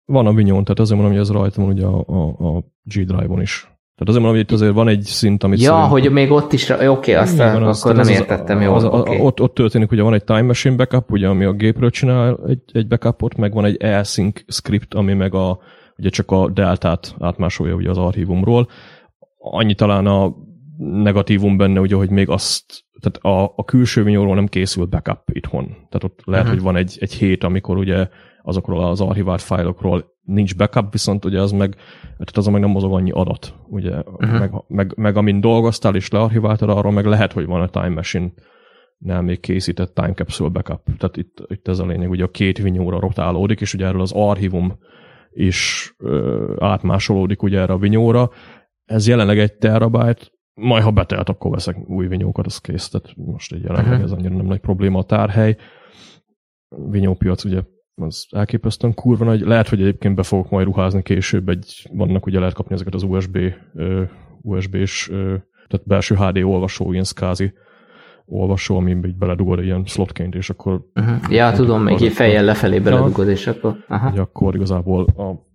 Van a vinyón, tehát azért mondom, hogy ez rajta van ugye a, a, a G Drive-on is. Tehát azért mondom, hogy itt azért van egy szint, amit Ja, szerint... hogy még ott is, oké, okay, azt Igen, akkor az, nem az, értettem jól. Az, az, okay. ott, ott történik, ugye van egy Time Machine backup, ugye, ami a gépről csinál egy, egy backupot, meg van egy async script, ami meg a, ugye csak a deltát átmásolja ugye az archívumról. Annyi talán a negatívum benne, ugye, hogy még azt, tehát a, a külső vinyóról nem készül backup itthon. Tehát ott lehet, uh-huh. hogy van egy, egy hét, amikor ugye azokról az archivált fájlokról nincs backup, viszont ugye az meg, tehát az meg nem mozog annyi adat, ugye, uh-huh. meg, meg, meg, amin dolgoztál és learchiváltad, arról meg lehet, hogy van a Time Machine nem még készített time capsule backup. Tehát itt, itt ez a lényeg, ugye a két vinyóra rotálódik, és ugye erről az archívum is ö, átmásolódik ugye erre a vinyóra. Ez jelenleg egy terabyte, majd ha betelt, akkor veszek új vinyókat, az kész. Tehát most egy jelenleg uh-huh. ez annyira nem nagy probléma a tárhely. Vinyópiac ugye az elképesztően kurva nagy. Lehet, hogy egyébként be fogok majd ruházni később, egy, vannak ugye lehet kapni ezeket az USB, USB-s, tehát belső HD olvasó, ilyen SCSI olvasó, ami így beledugod ilyen slotként, és akkor... Uh-huh. Ja, tudom, még egy fejjel lefelé beledugod, és akkor... Aha. Ugye akkor igazából a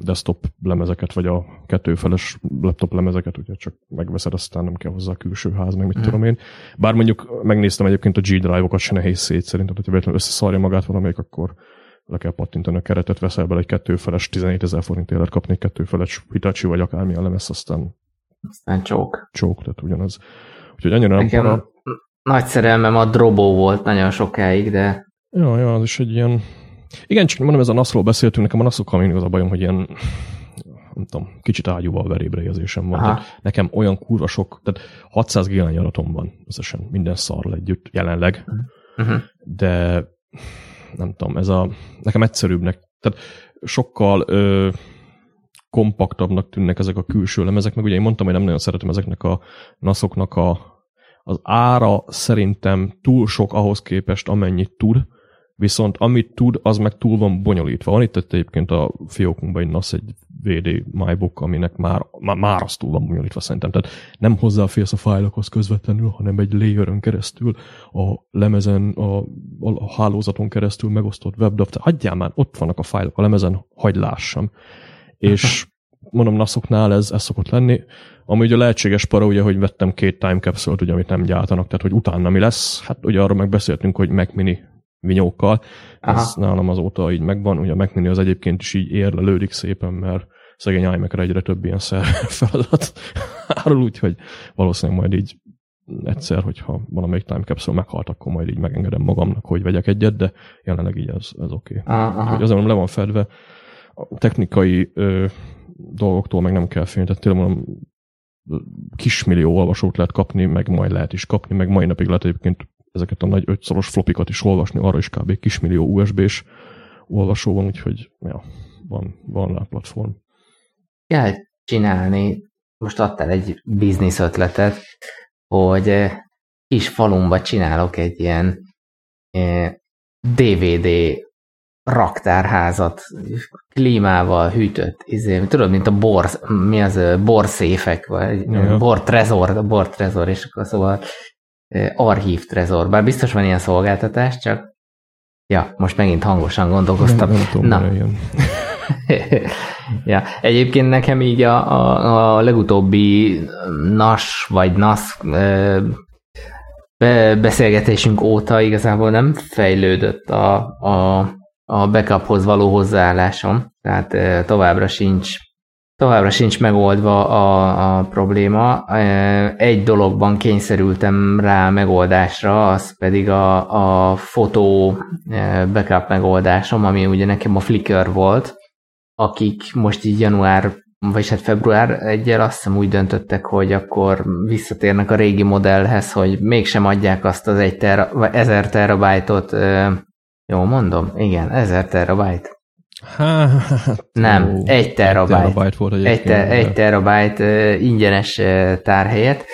desktop lemezeket, vagy a kettőfeles laptop lemezeket, ugye csak megveszed, aztán nem kell hozzá a külső ház, meg mit hmm. tudom én. Bár mondjuk megnéztem egyébként a G-Drive-okat, se nehéz szét szerintem, hogyha véletlenül összeszarja magát valamelyik, akkor le kell pattintani a keretet, veszel bele egy kettőfeles, 17 ezer forintért lehet kapni egy kettőfeles Hitachi, vagy akármilyen lemez, aztán aztán csók. Csók, tehát ugyanaz. Úgyhogy annyira nem para. Nagy szerelmem a Drobo volt nagyon sokáig, de... Ja, ja, az is egy ilyen igen, csak mondom, ez a NAS-ról beszéltünk, nekem a NAS-okkal mindig az a bajom, hogy ilyen nem tudom, kicsit ágyúval verébre érzésem van. Tehát nekem olyan kurva sok, tehát 600 gigány adatom van összesen minden szarral együtt jelenleg, uh-huh. de nem tudom, ez a, nekem egyszerűbbnek, tehát sokkal ö, kompaktabbnak tűnnek ezek a külső lemezek, meg ugye én mondtam, hogy nem nagyon szeretem ezeknek a naszoknak a, az ára szerintem túl sok ahhoz képest, amennyit tud, Viszont amit tud, az meg túl van bonyolítva. Van itt egyébként a fiókunkban egy NAS, egy VD MyBook, aminek már, már, már az túl van bonyolítva szerintem. Tehát nem hozzáférsz a fájlokhoz közvetlenül, hanem egy layerön keresztül, a lemezen, a, a hálózaton keresztül megosztott webdav. Hagyjál már, ott vannak a fájlok a lemezen, hagyd lássam. És mondom, NAS-oknál ez, ez szokott lenni. Ami ugye lehetséges para, ugye, hogy vettem két time capsule ugye, amit nem gyártanak, tehát hogy utána mi lesz. Hát ugye arról megbeszéltünk, hogy Mac Mini vinyókkal. Aha. Ez nálam azóta így megvan. Ugye a Mac Mini az egyébként is így érlelődik szépen, mert szegény imac egyre több ilyen feladat árul, úgyhogy valószínűleg majd így egyszer, hogyha valamelyik time capsule meghalt, akkor majd így megengedem magamnak, hogy vegyek egyet, de jelenleg így ez, ez oké. Okay. Úgyhogy azért le van fedve. A technikai ö, dolgoktól meg nem kell félni, tehát tényleg mondom, kismillió olvasót lehet kapni, meg majd lehet is kapni, meg mai napig lehet egyébként ezeket a nagy ötszoros flopikat is olvasni, arra is kb. kismillió USB-s olvasó van, úgyhogy ja, van, van rá platform. Kell csinálni, most adtál egy biznisz ötletet, hogy eh, kis falumba csinálok egy ilyen DVD eh, raktárházat, klímával hűtött, izé, tudod, mint a bor, mi az, eh, borszéfek, vagy ja. bortrezor, bortrezor, és akkor szóval archív trezor, bár biztos van ilyen szolgáltatás, csak ja, most megint hangosan gondolkoztam. Nem, nem tudom, Na. ja, egyébként nekem így a, a, a legutóbbi NAS vagy NAS beszélgetésünk óta igazából nem fejlődött a, a, a backuphoz való hozzáállásom, tehát továbbra sincs Továbbra sincs megoldva a, a probléma. Egy dologban kényszerültem rá megoldásra, az pedig a, a fotó backup megoldásom, ami ugye nekem a Flickr volt, akik most így január vagy hát február egyel azt hiszem úgy döntöttek, hogy akkor visszatérnek a régi modellhez, hogy mégsem adják azt az egy tera, vagy ezer terabájtot, jó mondom? Igen, ezer terabájt Hát, nem, ó, egy terabyte. Egy terabyte volt egy, te, egy terabyte ingyenes tárhelyet,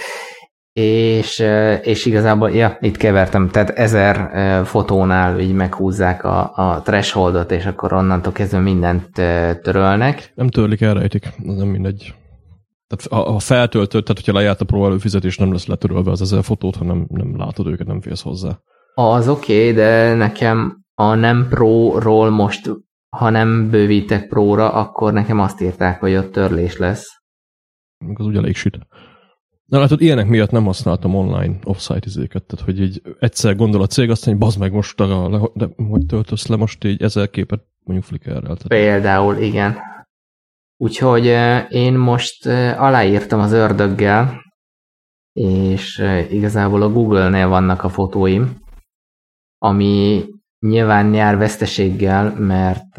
és, és igazából, ja, itt kevertem, tehát ezer fotónál így meghúzzák a, a thresholdot, és akkor onnantól kezdve mindent törölnek. Nem törlik, elrejtik, az nem mindegy. Tehát ha feltöltött, tehát hogyha lejárt a pro előfizetés, nem lesz letörölve az ezer fotót, hanem nem látod őket, nem félsz hozzá. Az oké, okay, de nekem a nem pro-ról most ha nem bővítek próra, akkor nekem azt írták, hogy ott törlés lesz. az elég süt. Na látod, ilyenek miatt nem használtam online offsite izéket, tehát hogy így egyszer gondol a cég, azt mondja, bazd meg most, a, de hogy töltösz le most így ezer képet mondjuk Flickrrel. Tehát. Például, igen. Úgyhogy én most aláírtam az ördöggel, és igazából a Google-nél vannak a fotóim, ami nyilván jár veszteséggel, mert,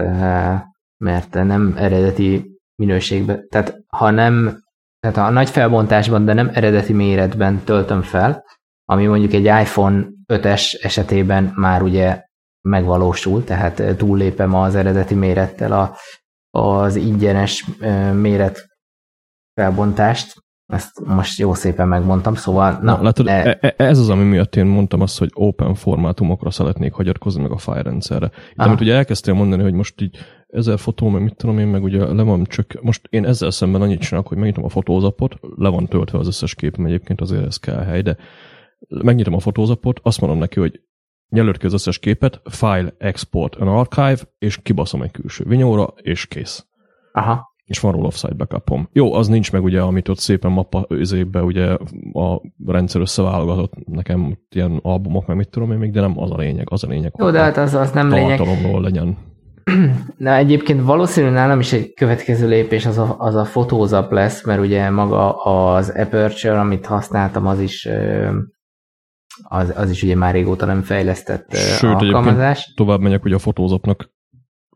mert nem eredeti minőségben, tehát ha nem, tehát a nagy felbontásban, de nem eredeti méretben töltöm fel, ami mondjuk egy iPhone 5-es esetében már ugye megvalósul, tehát túllépem az eredeti mérettel a, az ingyenes méret felbontást, ezt most jó szépen megmondtam, szóval... Na, na látod. E, e, ez az, ami miatt én mondtam azt, hogy open formátumokra szeretnék hagyatkozni meg a file rendszerre. Itt, amit ugye elkezdtél mondani, hogy most így ezer fotó, meg mit tudom én, meg ugye le van csak, most én ezzel szemben annyit csinálok, hogy megnyitom a fotózapot, le van töltve az összes képem egyébként, azért ez kell hely, de megnyitom a fotózapot, azt mondom neki, hogy jelölt ki az összes képet, file, export an archive, és kibaszom egy külső vinyóra, és kész. Aha. És van róla offsite backupom. Jó, az nincs meg ugye, amit ott szépen mappa üzébe ugye a rendszer összeválogatott nekem ilyen albumok, meg mit tudom én még, de nem az a lényeg, az a lényeg. Jó, de hát az, az nem lényeg. legyen. Na egyébként valószínűleg nálam is egy következő lépés az a, az a fotózap lesz, mert ugye maga az Aperture, amit használtam, az is az, az is ugye már régóta nem fejlesztett Sőt, alkalmazás. tovább megyek, hogy a fotózapnak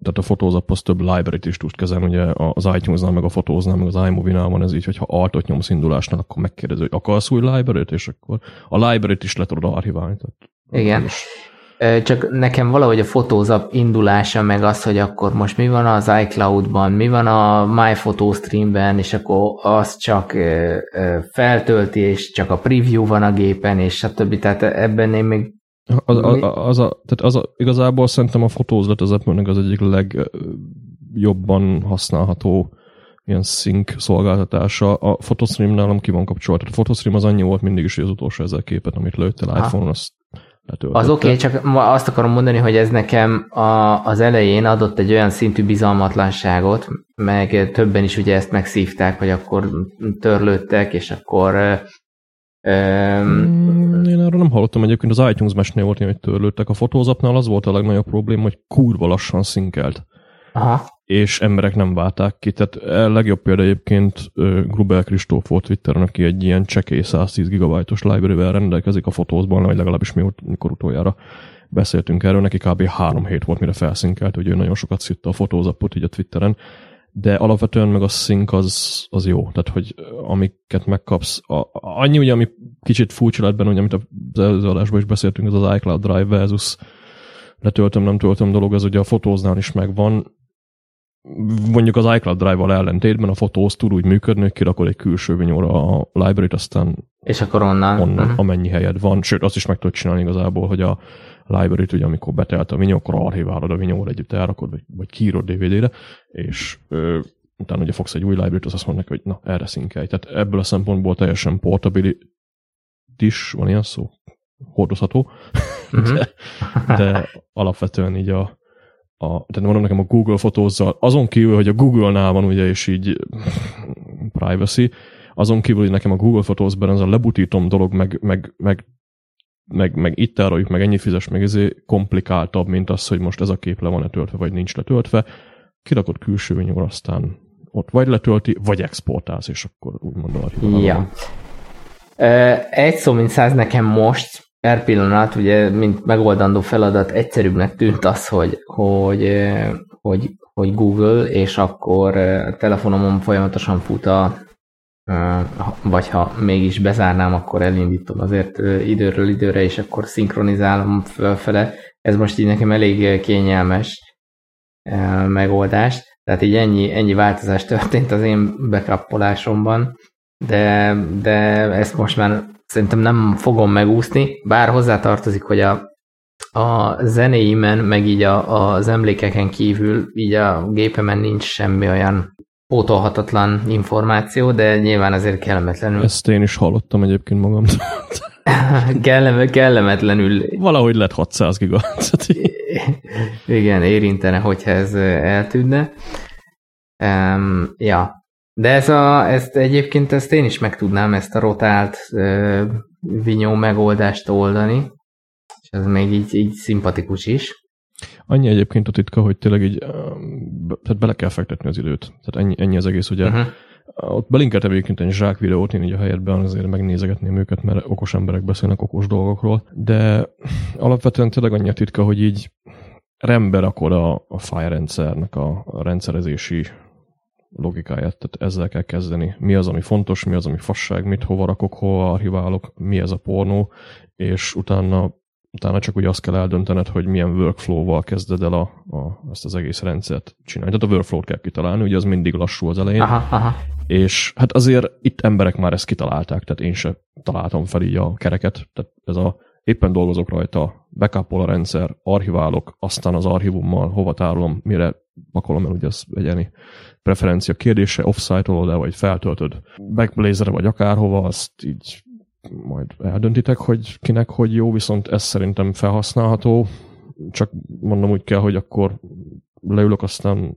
tehát a fotózap az több library-t is tud kezelni, ugye az iTunes-nál, meg a fotóznál, meg az iMovie-nál van ez így, hogyha altot nyomsz indulásnál, akkor megkérdezi, hogy akarsz új library-t, és akkor a library-t is le tudod archiválni. Tehát Igen. Is. Csak nekem valahogy a fotózap indulása, meg az, hogy akkor most mi van az iCloud-ban, mi van a MyPhotoStream-ben, és akkor az csak feltölti, és csak a preview van a gépen, és stb. Tehát ebben én még az, az, az, a, tehát az a, igazából szerintem a fotózat az apple az egyik legjobban használható ilyen sync szolgáltatása. A Photostream nálam ki van kapcsolat. A Photostream az annyi volt mindig is, hogy az utolsó ezer képet, amit lőttél iPhone-on, azt letöltötte. Az oké, okay, csak azt akarom mondani, hogy ez nekem a, az elején adott egy olyan szintű bizalmatlanságot, meg többen is ugye ezt megszívták, hogy akkor törlődtek, és akkor Um, Én erről nem hallottam egyébként, az iTunes mesnél volt, hogy törlődtek. A fotózapnál az volt a legnagyobb probléma, hogy kurva lassan szinkelt. Aha. És emberek nem válták ki. Tehát a legjobb példa egyébként Grubel Kristóf volt Twitteren, aki egy ilyen csekély 110 gigabajtos library-vel rendelkezik a fotózban, vagy legalábbis mi mikor utoljára beszéltünk erről, neki kb. három hét volt, mire felszinkelt, hogy ő nagyon sokat szitta a fotózapot így a Twitteren, de alapvetően meg a sync az, az jó, tehát hogy amiket megkapsz, a, annyi ugye, ami kicsit furcsa lett benne, hogy amit az előző adásban is beszéltünk, az az iCloud Drive versus letöltöm, nem töltöm dolog, az ugye a fotóznál is megvan, mondjuk az iCloud Drive-val ellentétben a fotóz tud úgy működni, hogy kirakod egy külső vinyóra a library-t, aztán és akkor onnan, onnan uh-huh. amennyi helyed van. Sőt, azt is meg tudod csinálni igazából, hogy a library-t, ugye amikor betelt a vinyó, akkor archiválod a vinyóval együtt elrakod, vagy, vagy kiírod DVD-re, és ö, utána ugye fogsz egy új library-t, az azt mondja, hogy na, erre szinkelj. Tehát ebből a szempontból teljesen portability is, van ilyen szó? Hordozható. Uh-huh. De, de alapvetően így a, a, tehát mondom nekem a Google fotózzal, azon kívül, hogy a Google-nál van ugye, és így privacy, azon kívül, hogy nekem a Google Photos-ben ez a lebutítom dolog, meg, meg, meg meg, meg itt tároljuk, meg ennyi fizes, meg ezért komplikáltabb, mint az, hogy most ez a kép le van-e töltve, vagy nincs letöltve. Kirakod külső vinyóra, aztán ott vagy letölti, vagy exportálsz, és akkor úgymond arra. Ja. Egy szó, mint száz nekem most, per pillanat, ugye, mint megoldandó feladat, egyszerűbbnek tűnt az, hogy, hogy, hogy, hogy Google, és akkor telefonomon folyamatosan fut a, vagy ha mégis bezárnám, akkor elindítom azért időről időre, és akkor szinkronizálom fölfele. Ez most így nekem elég kényelmes megoldás. Tehát így ennyi, ennyi változás történt az én bekappolásomban, de, de ezt most már szerintem nem fogom megúszni, bár hozzátartozik, hogy a, a zenéimen, meg így a, az emlékeken kívül, így a gépemen nincs semmi olyan pótolhatatlan információ, de nyilván azért kellemetlenül. Ezt én is hallottam egyébként magam. Kellem, kellemetlenül. Valahogy lett 600 giga. Igen, érintene, hogyha ez eltűnne. Um, ja, De ez a, ezt egyébként ezt én is meg tudnám ezt a rotált uh, vinyó megoldást oldani, és ez még így, így szimpatikus is. Annyi egyébként a titka, hogy tényleg így tehát bele kell fektetni az időt. Tehát ennyi, ennyi az egész, ugye. Uh-huh. Ott belinkeltem egyébként egy zsák videót, én így a helyetben azért megnézegetném őket, mert okos emberek beszélnek okos dolgokról, de alapvetően tényleg annyi a titka, hogy így rendbe rakod a, a rendszernek a, a rendszerezési logikáját, tehát ezzel kell kezdeni. Mi az, ami fontos, mi az, ami fasság, mit hova rakok, hova archiválok, mi ez a pornó, és utána utána csak úgy azt kell eldöntened, hogy milyen workflow-val kezded el a, a, ezt az egész rendszert csinálni. Tehát a workflow-t kell kitalálni, ugye az mindig lassú az elején. Aha, aha. És hát azért itt emberek már ezt kitalálták, tehát én se találtam fel így a kereket. Tehát ez a éppen dolgozok rajta, backupol a rendszer, archiválok, aztán az archívummal hova tárolom, mire pakolom el, ugye az egyeni preferencia kérdése, offsite-olod el, vagy feltöltöd backblazer vagy akárhova, azt így majd eldöntitek, hogy kinek hogy jó, viszont ez szerintem felhasználható, csak mondom úgy kell, hogy akkor leülök, aztán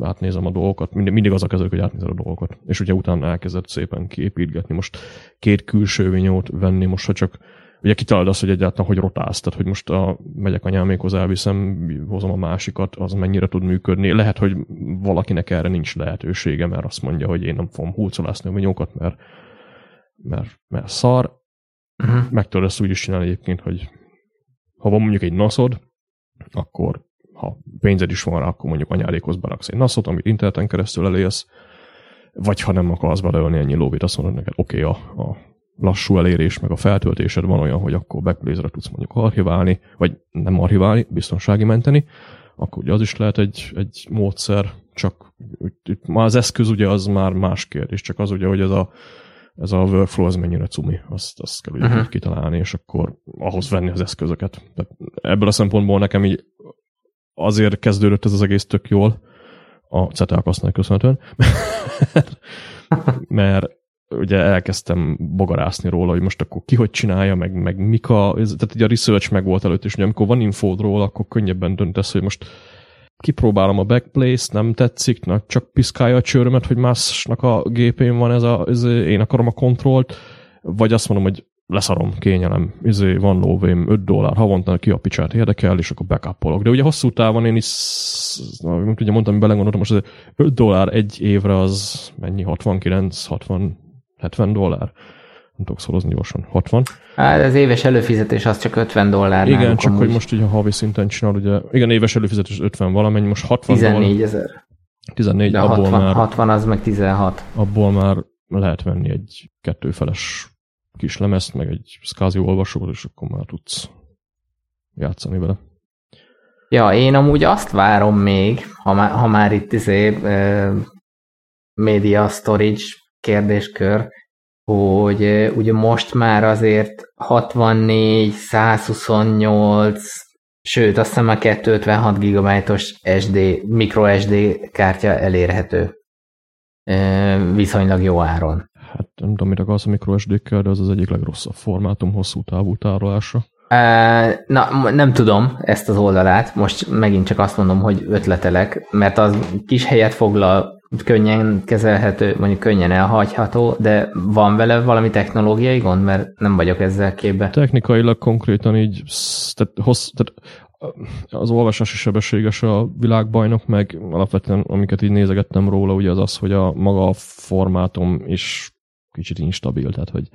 átnézem a dolgokat, mindig, mindig az a kezdődik, hogy átnézed a dolgokat, és ugye utána elkezdett szépen kiépítgetni. Most két külső vinyót venni, most ha csak ugye kitalálod azt, hogy egyáltalán hogy rotálsz, tehát hogy most a, megyek anyámékhoz, elviszem, hozom a másikat, az mennyire tud működni. Lehet, hogy valakinek erre nincs lehetősége, mert azt mondja, hogy én nem fogom húcolászni a vinyókat, mert mert, mert szar. Uh-huh. Meg tudod ezt úgy is csinálni egyébként, hogy ha van mondjuk egy naszod, akkor ha pénzed is van rá, akkor mondjuk anyádékhoz beraksz egy naszot, amit interneten keresztül elérsz, vagy ha nem akarsz beleölni ennyi lóvét, azt mondod neked, oké, okay, a, a lassú elérés, meg a feltöltésed van olyan, hogy akkor backblaze tudsz mondjuk archiválni, vagy nem archiválni, biztonsági menteni, akkor ugye az is lehet egy, egy módszer, csak itt már az eszköz ugye az már más kérdés, csak az ugye, hogy ez a ez a workflow az mennyire cumi, azt, azt kell uh-huh. kitalálni, és akkor ahhoz venni az eszközöket. Tehát ebből a szempontból nekem így azért kezdődött ez az egész tök jól, a CETEL köszönhetően, mert ugye elkezdtem bogarászni róla, hogy most akkor ki hogy csinálja, meg, meg mik a, tehát ugye a research meg volt előtt, és ugye amikor van infód róla, akkor könnyebben döntesz, hogy most kipróbálom a backplace, nem tetszik, na, csak piszkálja a csőrömet, hogy másnak a gépén van ez a, ez, én akarom a kontrollt, vagy azt mondom, hogy leszarom, kényelem, izé, van lóvém, 5 dollár havonta ki a picsát érdekel, és akkor backupolok. De ugye hosszú távon én is, mint ugye mondtam, belegondoltam, most 5 dollár egy évre az mennyi, 69, 60, 70 dollár? Nem tudok szorozni gyorsan, 60. Hát az éves előfizetés az csak 50 dollár. Igen, csak amúgy. hogy most ugye a havi szinten csinál, ugye, igen, éves előfizetés 50 valamennyi, most 60 14 ezer. 14, De abból 60, már... 60 az meg 16. Abból már lehet venni egy kettőfeles kis lemezt, meg egy SCSI olvasót, és akkor már tudsz játszani vele. Ja, én amúgy azt várom még, ha már, ha már itt izé, uh, media storage kérdéskör, hogy ugye most már azért 64, 128, sőt azt hiszem a 256 GB-os SD, micro SD kártya elérhető viszonylag jó áron. Hát nem tudom, mit akarsz a micro SD-kkel, de az az egyik legrosszabb formátum hosszú távú tárolásra. Na, nem tudom ezt az oldalát, most megint csak azt mondom, hogy ötletelek, mert az kis helyet foglal, könnyen kezelhető, mondjuk könnyen elhagyható, de van vele valami technológiai gond, mert nem vagyok ezzel képbe. Technikailag konkrétan így, tehát, hossz, tehát az olvasási sebességes a világbajnok, meg alapvetően amiket így nézegettem róla, ugye az az, hogy a maga a formátum is kicsit instabil, tehát hogy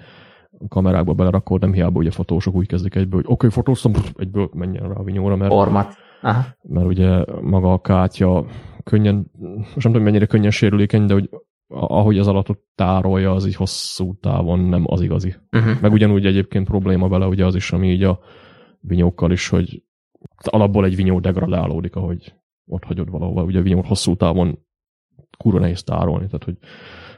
a kamerákba belerakod, nem hiába ugye fotósok úgy kezdik egyből, hogy oké, okay, fotóztam, egyből menjen rá a vinyóra, mert, Format. Aha. mert ugye maga a kártya könnyen, most nem tudom, mennyire könnyen sérülékeny, de hogy ahogy az alatot tárolja, az így hosszú távon nem az igazi. Uh-huh. Meg ugyanúgy egyébként probléma vele ugye az is, ami így a vinyókkal is, hogy alapból egy vinyó degradálódik, ahogy ott hagyod valahova. Ugye a vinyót hosszú távon kurva nehéz tárolni, tehát hogy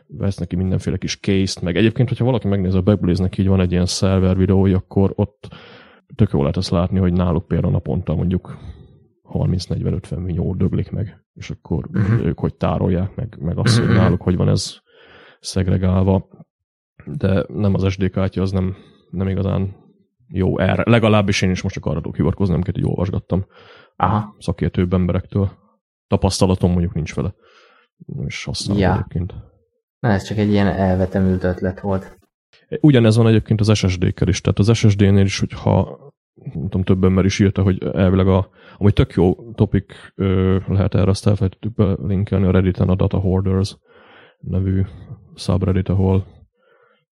vesz neki mindenféle kis case-t, meg egyébként, hogyha valaki megnézi a Backblaze-nek így van egy ilyen szerver videója, akkor ott tök jól lehet azt látni, hogy náluk például naponta mondjuk 30-40-50 millió döglik meg, és akkor uh-huh. ők hogy tárolják, meg, meg azt, hogy náluk hogy van ez szegregálva. De nem az SD kártya, az nem, nem igazán jó erre. Legalábbis én is most csak arra tudok hivatkozni, amiket így olvasgattam Aha. szakértőbb emberektől. Tapasztalatom mondjuk nincs vele. És használom ja. egyébként. Na, ez csak egy ilyen elvetemült ötlet volt. Ugyanez van egyébként az SSD-kkel is. Tehát az SSD-nél is, hogyha tudom, több ember is írta, hogy elvileg a, ami tök jó topik lehet erre, azt elfelejtettük belinkelni a Reddit-en a Data Hoarders nevű subreddit, ahol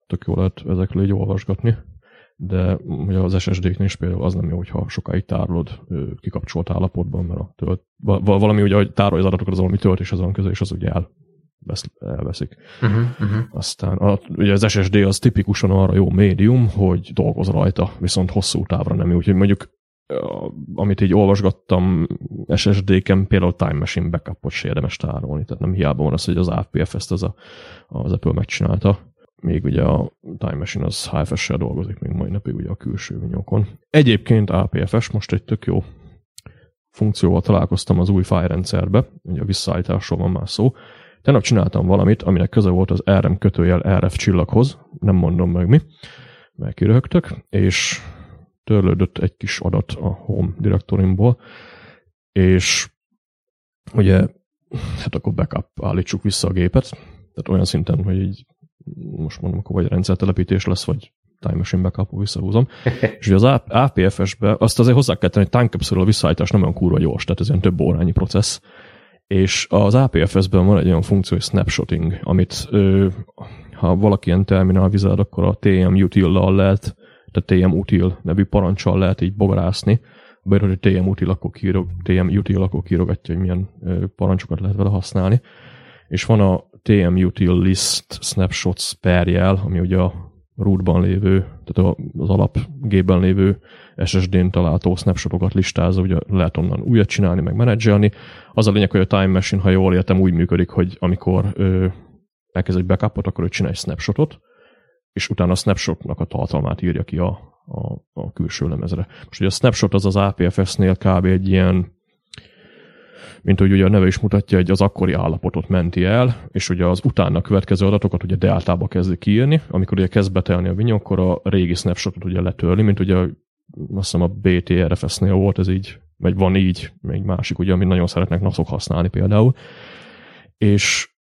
tök jó lehet ezekről így olvasgatni, de ugye az SSD-knél is például az nem jó, hogyha sokáig tárolod kikapcsolt állapotban, mert a tölt, valami ugye, hogy tárolja az adatokat, az valami töltéshez van köze, és az ugye el, elveszik. Uh-huh, uh-huh. Aztán a, ugye az SSD az tipikusan arra jó médium, hogy dolgoz rajta, viszont hosszú távra nem jó. Úgyhogy mondjuk amit így olvasgattam SSD-ken, például Time Machine backupot se érdemes tárolni, tehát nem hiába van az, hogy az APF ezt az, a, az Apple megcsinálta. Még ugye a Time Machine az HFS-sel dolgozik még mai napig ugye a külső vinyókon. Egyébként APFS most egy tök jó funkcióval találkoztam az új file rendszerbe, ugye a visszaállításról van már szó. Tegnap csináltam valamit, aminek köze volt az RM kötőjel RF csillaghoz, nem mondom meg mi, mert kiröhögtök, és törlődött egy kis adat a home direktorimból, és ugye, hát akkor backup állítsuk vissza a gépet, tehát olyan szinten, hogy így most mondom, akkor vagy rendszertelepítés lesz, vagy Time Machine backup visszahúzom. és ugye az APFS-be azt azért hozzá kell tenni, hogy time capsule visszaállítás nem olyan kurva gyors, tehát ez ilyen több órányi processz. És az APFS-ben van egy olyan funkció, hogy snapshotting, amit ö, ha valaki ilyen terminál vizet, akkor a TM util-lal lehet tehát TM util nevű parancsal lehet így bogarászni, beírod, hogy TM util, akkor kírog, TM util, akkor kírogatja, hogy milyen parancsokat lehet vele használni. És van a TM util list snapshots per jel, ami ugye a rootban lévő, tehát az alapgépben lévő SSD-n található snapshotokat listázza, ugye lehet onnan újat csinálni, meg menedzselni. Az a lényeg, hogy a Time Machine, ha jól értem, úgy működik, hogy amikor ö, elkezd egy backupot, akkor ő csinál egy snapshotot, és utána a snapshotnak a tartalmát írja ki a, a, a külső lemezre. Most ugye a snapshot az az APFS-nél kb. egy ilyen, mint hogy ugye a neve is mutatja, egy az akkori állapotot menti el, és ugye az utána következő adatokat ugye deltába kezdi kiírni, amikor ugye kezd betelni a vinyó, akkor a régi snapshotot ugye letörli, mint ugye azt hiszem a BTRFS-nél volt ez így, vagy van így, még másik, ugye, amit nagyon szeretnek naszok használni például. És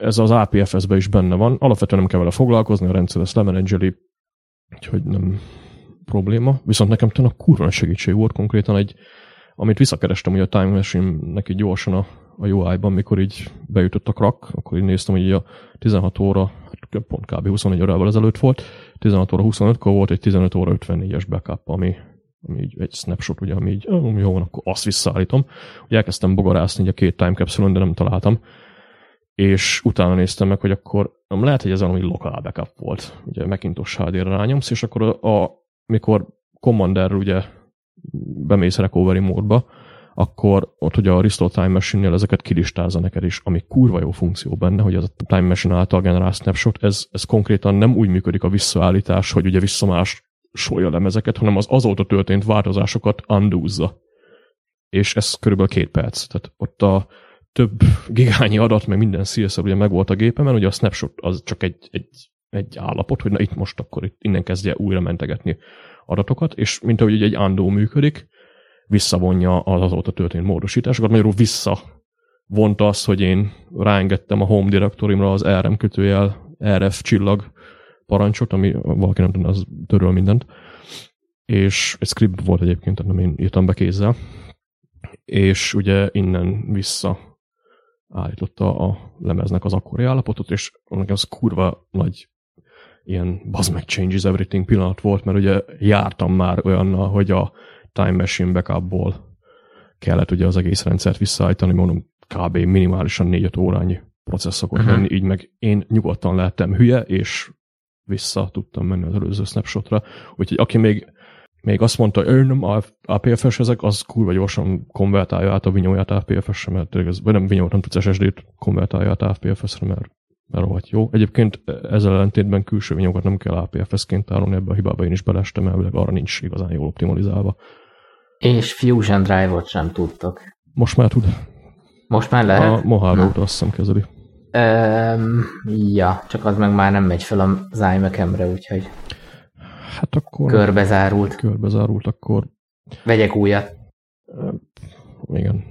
ez az APFS-ben is benne van. Alapvetően nem kell vele foglalkozni, a rendszer ezt lemenedzseli, úgyhogy nem probléma. Viszont nekem talán a kurva segítség volt konkrétan egy, amit visszakerestem ugye a Time Machine-nek így gyorsan a, a UI-ban, mikor így beütött a crack, akkor így néztem, hogy így a 16 óra, hát pont kb. 24 órával ezelőtt volt, 16 óra 25-kor volt egy 15 óra 54-es backup, ami, ami így egy snapshot, ugye, ami így, jó akkor azt visszaállítom. Ugye elkezdtem bogarászni a két time capsule de nem találtam és utána néztem meg, hogy akkor nem lehet, hogy ez valami lokál backup volt. Ugye Macintosh HD-re rányomsz, és akkor a, a, mikor Commander ugye bemész recovery módba, akkor ott ugye a Restore Time Machine-nél ezeket kilistázza neked is, ami kurva jó funkció benne, hogy ez a Time Machine által generál snapshot, ez, ez konkrétan nem úgy működik a visszaállítás, hogy ugye visszamás solja lemezeket, hanem az azóta történt változásokat undúzza. És ez körülbelül két perc. Tehát ott a, több gigányi adat, meg minden szélszer ugye megvolt a gépemen, ugye a snapshot az csak egy, egy, egy állapot, hogy na itt most akkor itt innen kezdje újra mentegetni adatokat, és mint ahogy egy undo működik, visszavonja az azóta történt módosításokat, magyarul vissza vonta azt, hogy én ráengedtem a home direktorimra az RM kötőjel RF csillag parancsot, ami valaki nem tudna, az töröl mindent. És egy script volt egyébként, nem én írtam be kézzel. És ugye innen vissza állította a lemeznek az akkori állapotot, és nekem az kurva nagy ilyen bazd meg changes everything pillanat volt, mert ugye jártam már olyannal, hogy a Time Machine backupból kellett ugye az egész rendszert visszaállítani, mondom, kb. minimálisan 4-5 órányi processz szokott uh-huh. lenni, így meg én nyugodtan lehettem hülye, és vissza tudtam menni az előző snapshotra. Úgyhogy aki még még azt mondta, hogy nem APFS ezek, az kurva gyorsan konvertálja át a vinyóját APFS-re, mert ez, vagy nem vinyót, nem tudsz SSD-t konvertálja át APFS-re, mert, mert rohadt jó. Egyébként ezzel ellentétben külső vinyókat nem kell APFS-ként tárolni, ebbe a hibába én is belestem, elvileg arra nincs igazán jól optimalizálva. És Fusion Drive-ot sem tudtok. Most már tud. Most már lehet? A Mojave azt hiszem kezeli. Um, ja, csak az meg már nem megy fel az iMac-emre, úgyhogy... Hát akkor... Körbezárult. Körbezárult, akkor... Vegyek újat. Igen.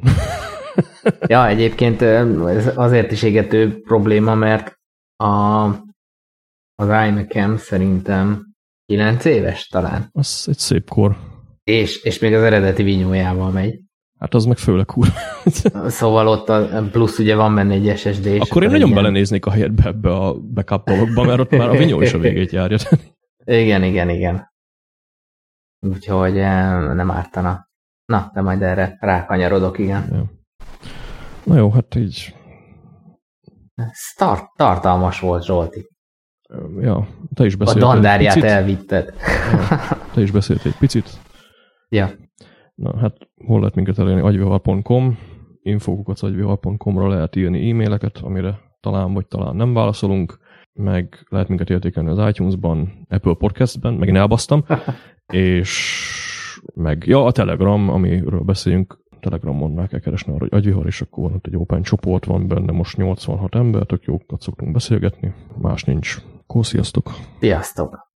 ja, egyébként ez azért is égető probléma, mert A, az iMac-em szerintem 9 éves talán. Az egy szép kor. És, és még az eredeti vinyójával megy. Hát az meg főleg kur. szóval ott a, plusz ugye van benne egy SSD. Akkor én nagyon ilyen... belenéznék a helyetbe ebbe a backup mert ott már a vinyó is a végét járja. igen, igen, igen. Úgyhogy eh, nem ártana. Na, de majd erre rákanyarodok, igen. Ja. Na jó, hát így... Start, tartalmas volt, Zsolti. Ja, te is beszéltél. A dandárját elvitted. Ja, te is beszéltél egy picit. Ja. Na, hát hol lehet minket elérni? agyvihar.com infókukat agyvihar.com-ra lehet írni e-maileket, amire talán vagy talán nem válaszolunk, meg lehet minket értékelni az iTunes-ban, Apple Podcast-ben, meg elbasztam, és meg, ja, a Telegram, amiről beszéljünk, Telegramon meg kell keresni arra, hogy agyvihar, és akkor van ott egy open csoport, van benne most 86 ember, tök jókat szoktunk beszélgetni, más nincs. Kó, sziasztok! Sziasztok!